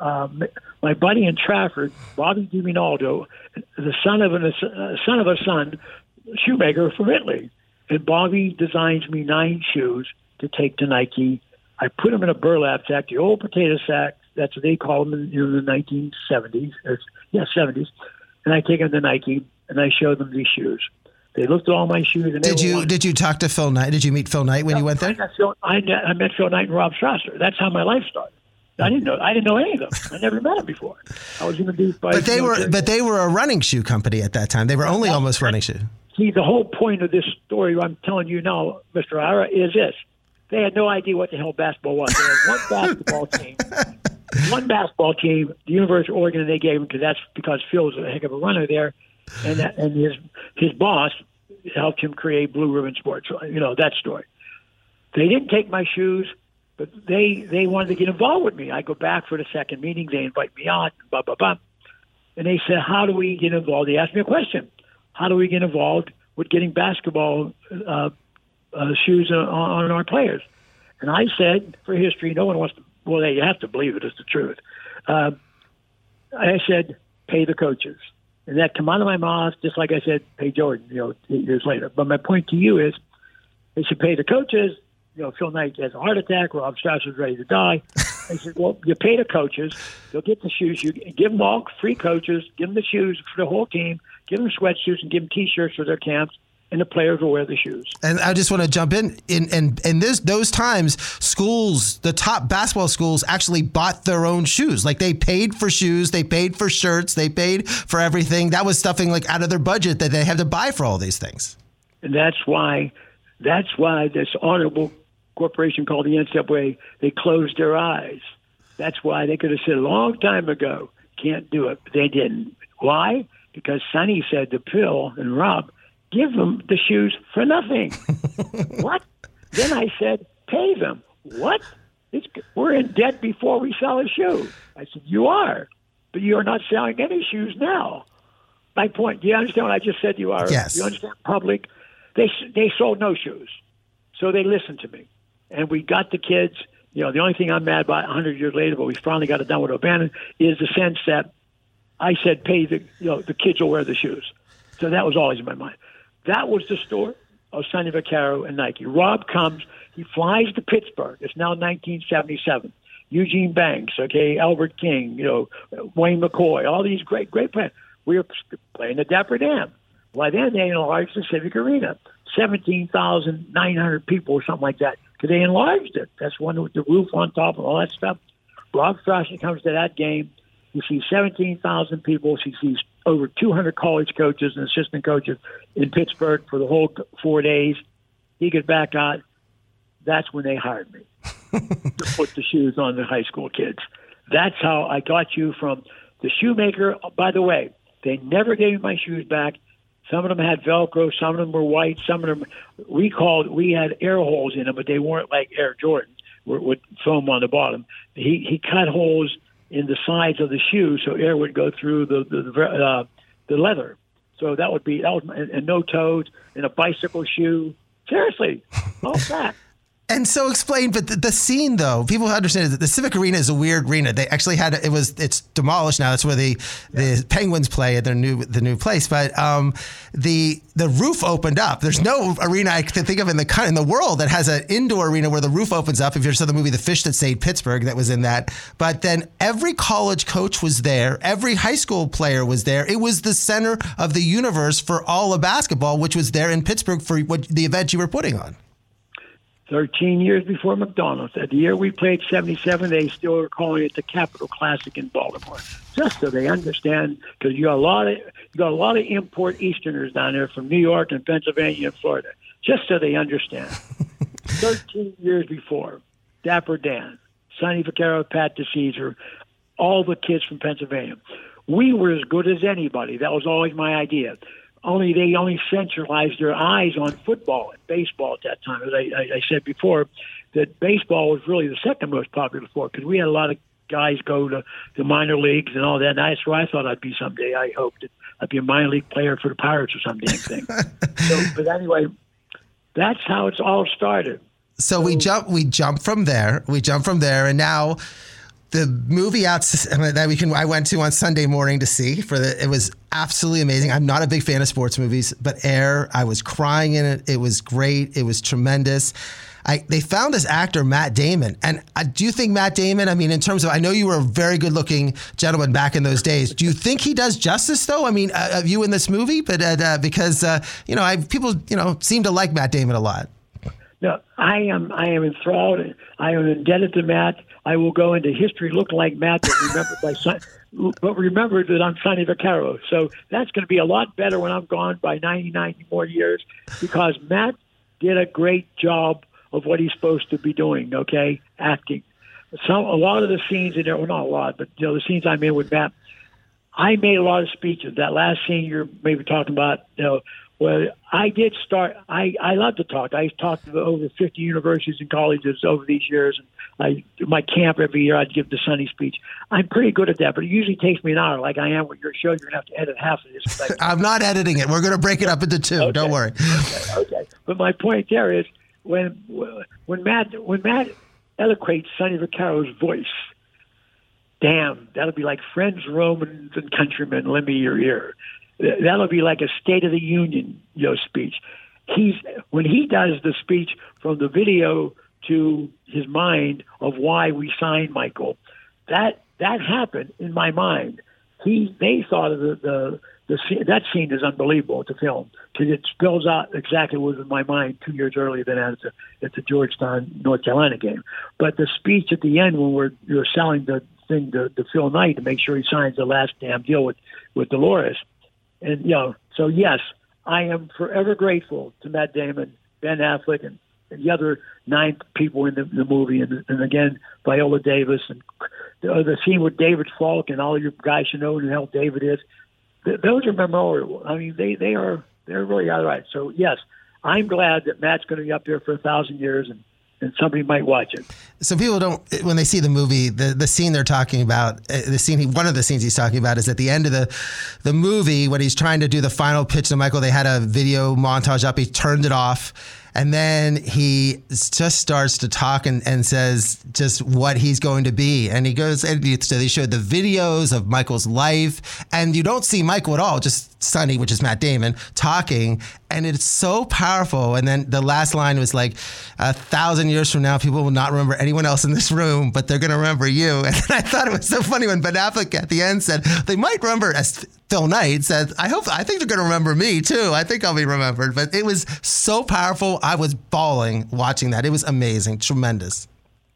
um, my buddy in Trafford, Bobby DiMinaldo, the son of an uh, son of a son, shoemaker from Italy, and Bobby designs me nine shoes to take to Nike. I put them in a burlap sack, the old potato sack. That's what they call them in, in the 1970s. Or, yeah, 70s. And I take them to Nike and I show them these shoes. They looked at all my shoes. And did you did you talk to Phil Knight? Did you meet Phil Knight when you went there? I, Phil, I, I met Phil Knight and Rob Strasser. That's how my life started. I didn't know. I didn't know any of them. I never met them before. I was introduced by. But they were. But they were a running shoe company at that time. They were only almost running shoe. See, the whole point of this story I'm telling you now, Mr. Ira, is this: they had no idea what the hell basketball was. They had one [LAUGHS] basketball team, one basketball team, the University of Oregon, and they gave him because that's because Phil was a heck of a runner there, and that, and his his boss helped him create Blue Ribbon Sports. You know that story. They didn't take my shoes, but they they wanted to get involved with me. I go back for the second meeting. They invite me on. Blah blah blah. And they said, "How do we get involved?" They asked me a question: How do we get involved with getting basketball uh, uh, shoes on, on our players? And I said, for history, no one wants to. Well, they you have to believe it. It's the truth. Uh, I said, pay the coaches and that come out of my mouth, just like I said, pay Jordan, you know, eight years later. But my point to you is, they should pay the coaches. You know, Phil Knight has a heart attack. Rob Strasser's ready to die. I said, well, you pay the coaches. They'll get the shoes. You give them all free coaches. Give them the shoes for the whole team. Give them sweatsuits and give them T-shirts for their camps and the players will wear the shoes. And I just want to jump in. In and in, in this those times, schools, the top basketball schools, actually bought their own shoes. Like they paid for shoes, they paid for shirts, they paid for everything. That was stuffing like out of their budget that they had to buy for all these things. And that's why, that's why this honorable corporation called the NCAA they closed their eyes. That's why they could have said a long time ago, can't do it, but they didn't. Why? Because Sonny said to Phil and Rob give them the shoes for nothing. [LAUGHS] what? Then I said, pay them. What? It's, we're in debt before we sell a shoe. I said, you are, but you are not selling any shoes now. My point. Do you understand what I just said? You are. Yes. You understand? Public. They they sold no shoes, so they listened to me, and we got the kids. You know, the only thing I'm mad about 100 years later, but we finally got it done with O'Bannon, is the sense that I said, pay the you know the kids will wear the shoes. So that was always in my mind. That was the story of Sonny Vaccaro and Nike. Rob comes, he flies to Pittsburgh. It's now 1977. Eugene Banks, okay, Albert King, you know, Wayne McCoy, all these great, great players. We were playing the Dapper Dan. Why then they enlarged the Civic Arena, 17,900 people or something like that, they enlarged it. That's one with the roof on top and all that stuff. Rob Strasser comes to that game. He sees 17,000 people. He sees over 200 college coaches and assistant coaches in Pittsburgh for the whole four days. He gets back out. That's when they hired me [LAUGHS] to put the shoes on the high school kids. That's how I got you from the shoemaker. By the way, they never gave me my shoes back. Some of them had Velcro, some of them were white, some of them we called we had air holes in them, but they weren't like Air Jordan with foam on the bottom. He he cut holes in the sides of the shoe, so air would go through the the uh, the leather. So that would be that was and, and no toes in a bicycle shoe. Seriously, all that. [LAUGHS] And so explain, but the, the, scene though, people understand that the Civic Arena is a weird arena. They actually had it was it's demolished now. That's where the yeah. the Penguins play at their new the new place. But um, the the roof opened up. There's no arena I can think of in the in the world that has an indoor arena where the roof opens up. If you saw the movie The Fish That Saved Pittsburgh, that was in that. But then every college coach was there. Every high school player was there. It was the center of the universe for all of basketball, which was there in Pittsburgh for what the event you were putting on. 13 years before McDonald's. At the year we played 77, they still are calling it the Capital Classic in Baltimore. Just so they understand, because you got a lot of you got a lot of import Easterners down there from New York and Pennsylvania and Florida. Just so they understand. [LAUGHS] 13 years before, Dapper Dan, Sonny Vaccaro, Pat DiCesare, all the kids from Pennsylvania. We were as good as anybody. That was always my idea. Only they only centralized their eyes on football and baseball at that time. As I, I, I said before, that baseball was really the second most popular sport because we had a lot of guys go to the minor leagues and all that. And that's where I thought I'd be someday. I hoped that I'd be a minor league player for the Pirates or some damn thing. [LAUGHS] so, but anyway, that's how it's all started. So we jump we jump from there. We jump from there, and now the movie out that we can I went to on Sunday morning to see for the it was absolutely amazing. I'm not a big fan of sports movies, but Air, I was crying in it. It was great. It was tremendous. I, they found this actor Matt Damon, and I do you think Matt Damon? I mean, in terms of, I know you were a very good-looking gentleman back in those days. Do you think he does justice, though? I mean, uh, of you in this movie, but uh, uh, because uh, you know, I, people you know seem to like Matt Damon a lot. No, I am. I am enthralled. I am indebted to Matt. I will go into history look like Matt, but remember by son, but remember that I'm Sonny Vaccaro. So that's going to be a lot better when I'm gone by 90, 90 more years, because Matt did a great job of what he's supposed to be doing. Okay, acting. Some a lot of the scenes in there, well, not a lot, but you know the scenes I'm in with Matt. I made a lot of speeches. That last scene you're maybe talking about, you know, well, I did start. I I love to talk. I talked to over 50 universities and colleges over these years, and I my camp every year. I'd give the Sonny speech. I'm pretty good at that, but it usually takes me an hour. Like I am with your show, you're gonna have to edit half of this. [LAUGHS] I'm not editing it. We're gonna break it up into two. Okay. Don't worry. Okay, okay. But my point there is when when Matt when Matt eloquates Sonny Vaccaro's voice. Damn, that'll be like friends, Romans, and countrymen. Lend me your ear that'll be like a State of the Union, you know, speech. He's when he does the speech from the video to his mind of why we signed Michael. That that happened in my mind. He they thought of the the, the scene, that scene is unbelievable to film because it spells out exactly what was in my mind two years earlier than at the at the Georgetown North Carolina game. But the speech at the end when we're you're selling the thing to, to Phil Knight to make sure he signs the last damn deal with with Dolores and you know, so yes, I am forever grateful to Matt Damon, Ben Affleck, and, and the other nine people in the, the movie, and, and again Viola Davis, and the, uh, the scene with David Falk, and all your guys should know who hell David is. Th- those are memorable. I mean, they they are they're really all right. So yes, I'm glad that Matt's going to be up there for a thousand years, and and somebody might watch it. So people don't when they see the movie, the the scene they're talking about, uh, the scene he, one of the scenes he's talking about is at the end of the the movie when he's trying to do the final pitch to Michael. They had a video montage up. He turned it off and then he just starts to talk and, and says just what he's going to be. And he goes, and so they showed the videos of Michael's life, and you don't see Michael at all, just Sonny, which is Matt Damon, talking. And it's so powerful. And then the last line was like, a thousand years from now, people will not remember anyone else in this room, but they're going to remember you. [LAUGHS] And I thought it was so funny when Ben Affleck at the end said, they might remember as Phil Knight said, I hope, I think they're going to remember me too. I think I'll be remembered. But it was so powerful. I was bawling watching that. It was amazing, tremendous.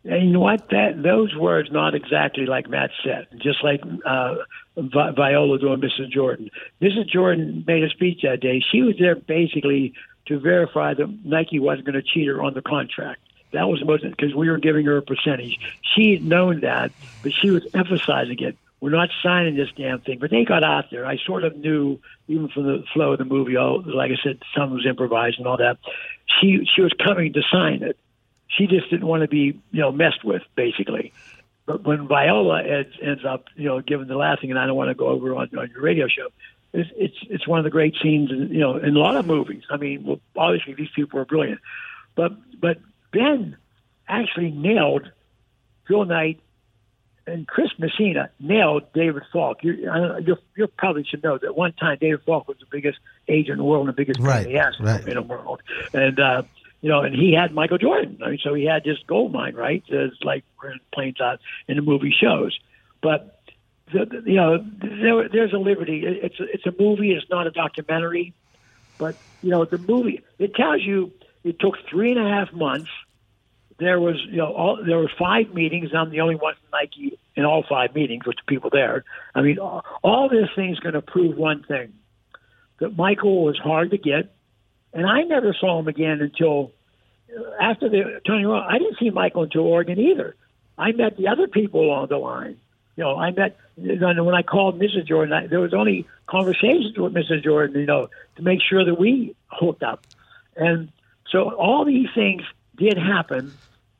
And you know what? That those words not exactly like Matt said, just like uh, Vi- Viola doing Mrs. Jordan. Mrs. Jordan made a speech that day. She was there basically to verify that Nike wasn't going to cheat her on the contract. That was most because we were giving her a percentage. She had known that, but she was emphasizing it we're not signing this damn thing. But they got out there. I sort of knew, even from the flow of the movie. Oh, like I said, some was improvised and all that. She she was coming to sign it. She just didn't want to be you know messed with, basically. But when Viola ends, ends up you know giving the laughing, and I don't want to go over on, on your radio show. It's, it's it's one of the great scenes, in, you know, in a lot of movies. I mean, well, obviously these people are brilliant, but but Ben actually nailed Phil Knight and Chris Messina nailed David Falk. You, you, you probably should know that one time David Falk was the biggest agent in the world and the biggest right, right. in the world, and uh, you know, and he had Michael Jordan. I mean, so he had this gold mine, right? It's like planes out in the movie shows, but the, the, you know, there, there's a liberty. It's a, it's a movie. It's not a documentary, but you know, the movie it tells you it took three and a half months there was you know all, there were five meetings. I'm the only one from Nike in all five meetings with the people there. I mean, all, all this thing is going to prove one thing: that Michael was hard to get, and I never saw him again until uh, after the Tony. I didn't see Michael until Oregon either. I met the other people along the line. You know, I met when I called Mrs. Jordan. I, there was only conversations with Mrs. Jordan, you know, to make sure that we hooked up, and so all these things did happen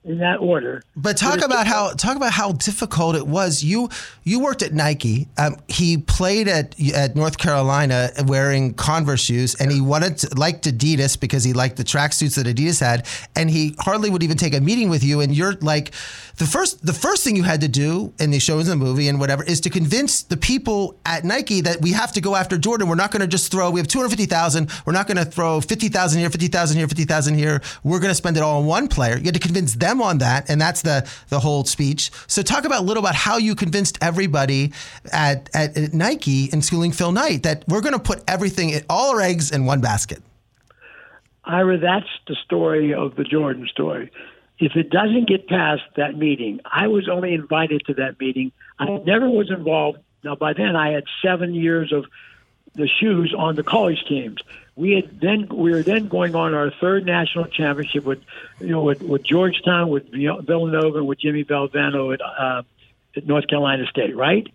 in that order. But talk about how talk about how difficult it was. You you worked at Nike. Um, he played at at North Carolina wearing Converse shoes, and he wanted to, liked Adidas because he liked the tracksuits that Adidas had, and he hardly would even take a meeting with you. And you're like, the first the first thing you had to do, and they show in the movie and whatever, is to convince the people at Nike that we have to go after Jordan. We're not going to just throw. We have two hundred fifty thousand. We're not going to throw fifty thousand here, fifty thousand here, fifty thousand here. We're going to spend it all on one player. You had to convince them on that, and that's the the whole speech. So talk about a little about how you convinced everybody at, at, at Nike and schooling Phil Knight that we're going to put everything, all our eggs in one basket. Ira, that's the story of the Jordan story. If it doesn't get past that meeting, I was only invited to that meeting. I never was involved. Now, by then, I had seven years of the shoes on the college teams we had then we were then going on our third national championship with you know with, with Georgetown, with Villanova, with Jimmy Valvano at, uh, at North Carolina State. Right?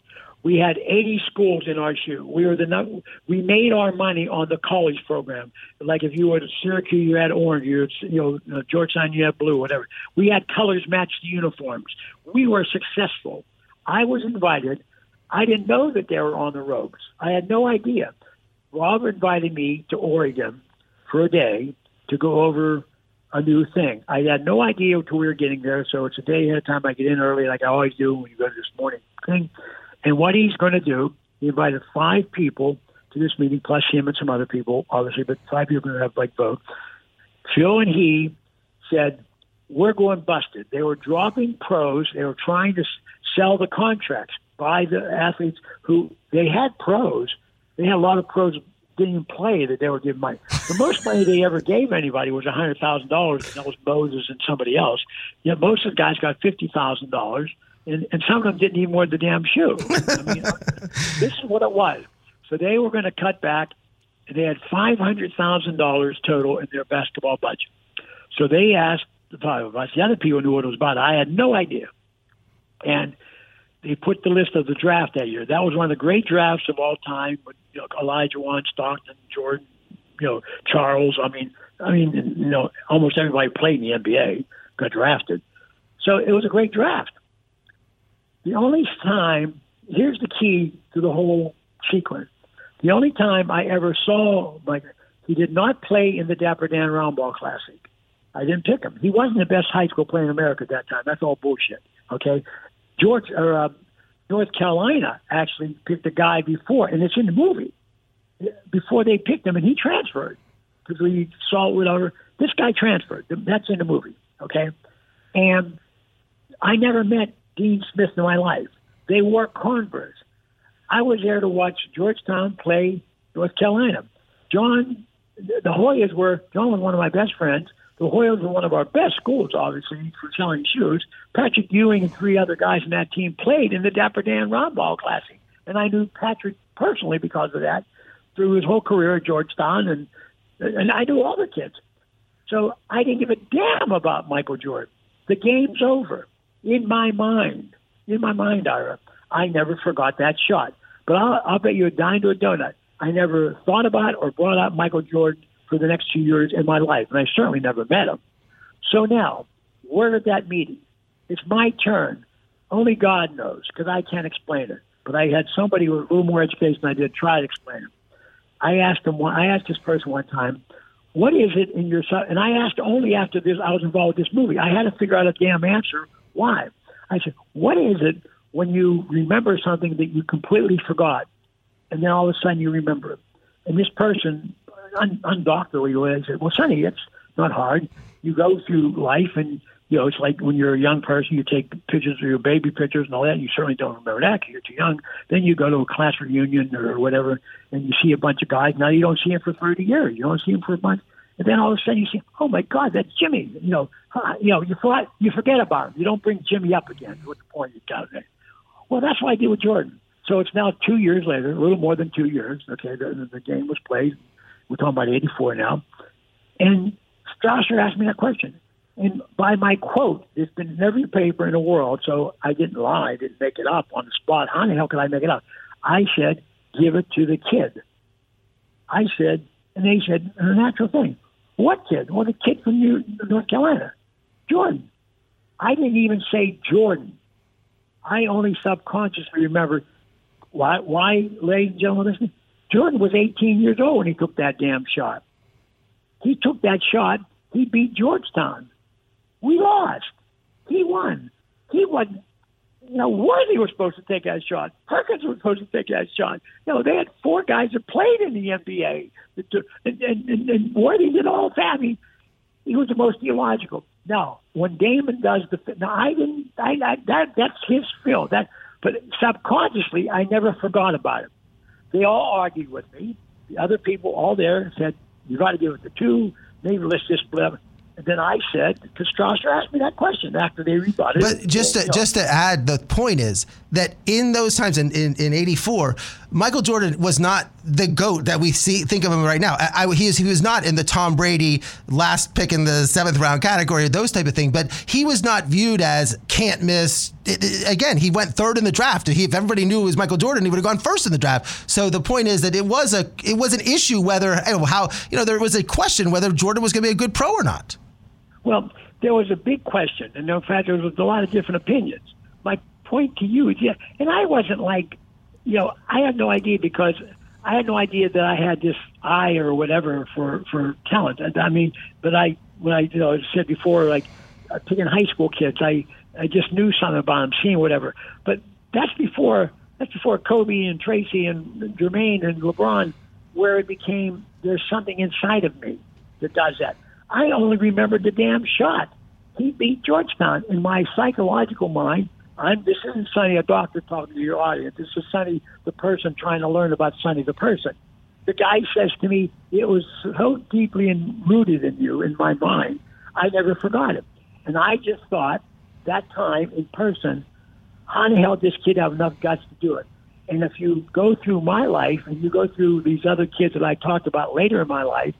We had 80 schools in our shoe. We were the we made our money on the college program. Like if you were at Syracuse, you had orange. You, you know Georgetown, you had blue. Whatever. We had colors match the uniforms. We were successful. I was invited. I didn't know that they were on the ropes. I had no idea. Rob invited me to Oregon for a day to go over a new thing. I had no idea until we were getting there, so it's a day ahead of time. I get in early, like I always do when you go to this morning thing. And what he's going to do, he invited five people to this meeting, plus him and some other people, obviously, but five people are going to have like vote. Phil and he said, "We're going busted." They were dropping pros. They were trying to sell the contracts by the athletes who they had pros they had a lot of pros didn't even play that they were giving money. The most money they ever gave anybody was a hundred thousand dollars, and that was Moses and somebody else. Yet most of the guys got fifty thousand dollars, and and some of them didn't even wear the damn shoe. I mean, [LAUGHS] this is what it was. So they were going to cut back, and they had five hundred thousand dollars total in their basketball budget. So they asked the five of us. The other people knew what it was about. I had no idea, and they put the list of the draft that year. That was one of the great drafts of all time. With you know, Olajuwon, Stockton, Jordan, you know, Charles. I mean, I mean, you know, almost everybody played in the NBA got drafted. So it was a great draft. The only time, here's the key to the whole sequence. The only time I ever saw Mike, he did not play in the Dapper Dan Roundball Classic. I didn't pick him. He wasn't the best high school player in America at that time. That's all bullshit. Okay, George or uh, North Carolina actually picked a guy before, and it's in the movie before they picked him, and he transferred because we saw it whatever. This guy transferred. That's in the movie, okay? And I never met Dean Smith in my life. They wore Converse. I was there to watch Georgetown play North Carolina. John, the Hoyas were John was one of my best friends. The Hoyas were one of our best schools, obviously, for selling shoes. Patrick Ewing and three other guys in that team played in the Dapper Dan Roundball Classic. And I knew Patrick personally because of that through his whole career at Georgetown, and and I knew all the kids. So I didn't give a damn about Michael Jordan. The game's over. In my mind, in my mind, Ira, I never forgot that shot. But I'll, I'll bet you a dime to a donut. I never thought about or brought up Michael Jordan for the next two years in my life, and I certainly never met him. So now, where did that meeting? It's my turn. Only God knows, because I can't explain it. But I had somebody with a little more education than I did try to explain it. I asked him. One, I asked this person one time, "What is it in your?" And I asked only after this. I was involved with this movie. I had to figure out a damn answer. Why? I said, "What is it when you remember something that you completely forgot, and then all of a sudden you remember it?" And this person un, undoctorally way. I said, "Well, Sonny, it's not hard. You go through life, and you know it's like when you're a young person, you take pictures of your baby pictures and all that. And you certainly don't remember that because you're too young. Then you go to a class reunion or whatever, and you see a bunch of guys. Now you don't see them for 30 years. You don't see them for a month." And then all of a sudden you see, oh my God, that's Jimmy. You know, you know, you forget, you forget about him. You don't bring Jimmy up again. What the point you got there? Well, that's what I did with Jordan. So it's now two years later, a little more than two years. Okay, the, the game was played. We're talking about 84 now. And Strasser asked me that question. And by my quote, it's been in every paper in the world, so I didn't lie, I didn't make it up on the spot. How the hell could I make it up? I said, give it to the kid. I said, and they said, a natural thing. What kid? Well, the kid from New, North Carolina, Jordan. I didn't even say Jordan. I only subconsciously remember why, why, ladies and gentlemen, listen, Jordan was 18 years old when he took that damn shot. He took that shot. He beat Georgetown. We lost. He won. He won. You know, Worthy was supposed to take that shot. Perkins was supposed to take that shot. Know, they had four guys that played in the NBA. And, and, and, and Worthy did all that. I mean, he was the most illogical. Now, when Damon does the now, I didn't. I, I that that's his field. That, but subconsciously, I never forgot about it. They all argued with me. The other people, all there, said you got to give it to two. Maybe let's just split and then I said, because Strasser asked me that question after they rebutted. It. But just to, just to add, the point is that in those times in, in, in 84, Michael Jordan was not the GOAT that we see think of him right now. I, I, he, is, he was not in the Tom Brady last pick in the seventh round category, those type of thing, but he was not viewed as can't miss. It, it, again, he went third in the draft. He, if everybody knew it was Michael Jordan, he would have gone first in the draft. So the point is that it was a it was an issue whether how you know there was a question whether Jordan was going to be a good pro or not. Well, there was a big question, and in fact, there was a lot of different opinions. My point to you is, yeah, and I wasn't like, you know, I had no idea because I had no idea that I had this eye or whatever for for talent. I mean, but I, when I, you know, said before, like uh, picking high school kids, I I just knew something about them, seeing whatever. But that's before that's before Kobe and Tracy and Jermaine and LeBron, where it became there's something inside of me that does that. I only remembered the damn shot. He beat Georgetown. In my psychological mind, I'm this isn't Sonny, a doctor talking to your audience. This is Sonny, the person trying to learn about Sonny, the person. The guy says to me, "It was so deeply rooted in you, in my mind. I never forgot it." And I just thought that time in person, how the hell did this kid have enough guts to do it? And if you go through my life and you go through these other kids that I talked about later in my life,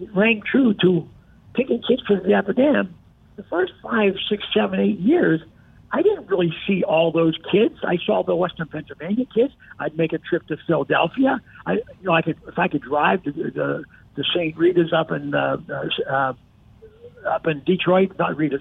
it rang true to picking kids for the Dan, the first five, six, seven, eight years, I didn't really see all those kids. I saw the Western Pennsylvania kids. I'd make a trip to Philadelphia. I, you know, I could if I could drive to the the St. Rita's up in uh, uh, up in Detroit, not Rita's,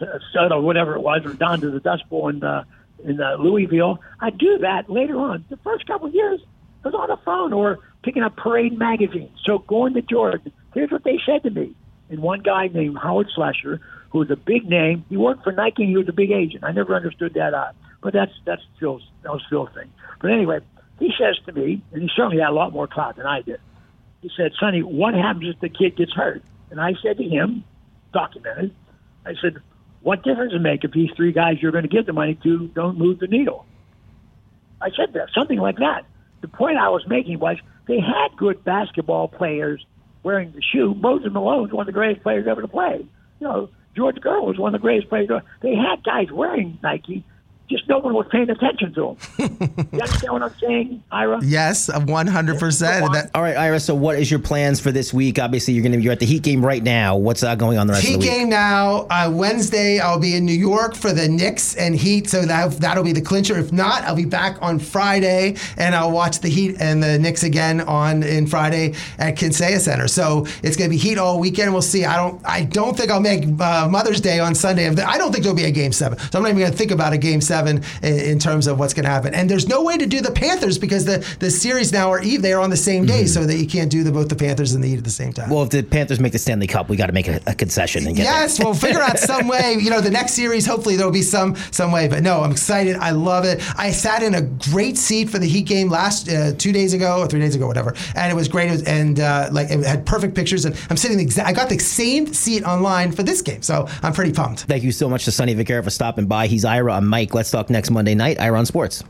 uh, or whatever it was, or down to the Dust Bowl in uh, in uh, Louisville. I'd do that later on. The first couple of years, I was on the phone or picking up Parade magazine. So going to Jordan, here's what they said to me and one guy named Howard Slusher, who was a big name. He worked for Nike and he was a big agent. I never understood that, uh, but that's that's Phil's that was Phil's thing. But anyway, he says to me, and he certainly had a lot more clout than I did. He said, "Sonny, what happens if the kid gets hurt?" And I said to him, documented, I said, "What difference does it make if these three guys you're going to give the money to don't move the needle?" I said that something like that. The point I was making was they had good basketball players wearing the shoe. Moses Malone one of the greatest players ever to play. You know, George Gervin was one of the greatest players. They had guys wearing Nike just no one was paying attention to him. [LAUGHS] you understand what I'm saying, Ira? Yes, 100%. All right, Ira, so what is your plans for this week? Obviously, you're going to be at the Heat game right now. What's uh, going on the rest Heat of the week? Heat game now. Uh, Wednesday, I'll be in New York for the Knicks and Heat, so that, that'll be the clincher. If not, I'll be back on Friday, and I'll watch the Heat and the Knicks again on in Friday at Kaseya Center. So it's going to be Heat all weekend. We'll see. I don't I don't think I'll make uh, Mother's Day on Sunday. I don't think there'll be a game seven. So I'm not even going to think about a game seven seven in, in terms of what's going to happen. And there's no way to do the Panthers because the, the series now are Eve. They are on the same day, mm-hmm. so that you can't do the, both the Panthers and the Heat at the same time. Well, if the Panthers make the Stanley Cup, we got to make a, a, concession and get yes. we'll figure out some way. [LAUGHS] You know, the next series, hopefully there'll be some some way. But no, I'm excited. I love it. I sat in a great seat for the Heat game last uh, two days ago or three days ago, whatever, and it was great. It was, and uh, like it had perfect pictures. And I'm sitting the exact. I got the same seat online for this game, so I'm pretty pumped. Thank you so much to Sonny Vaccaro for stopping by. He's Ira. I'm Mike. Let's talk next Monday night. Ira on Sports.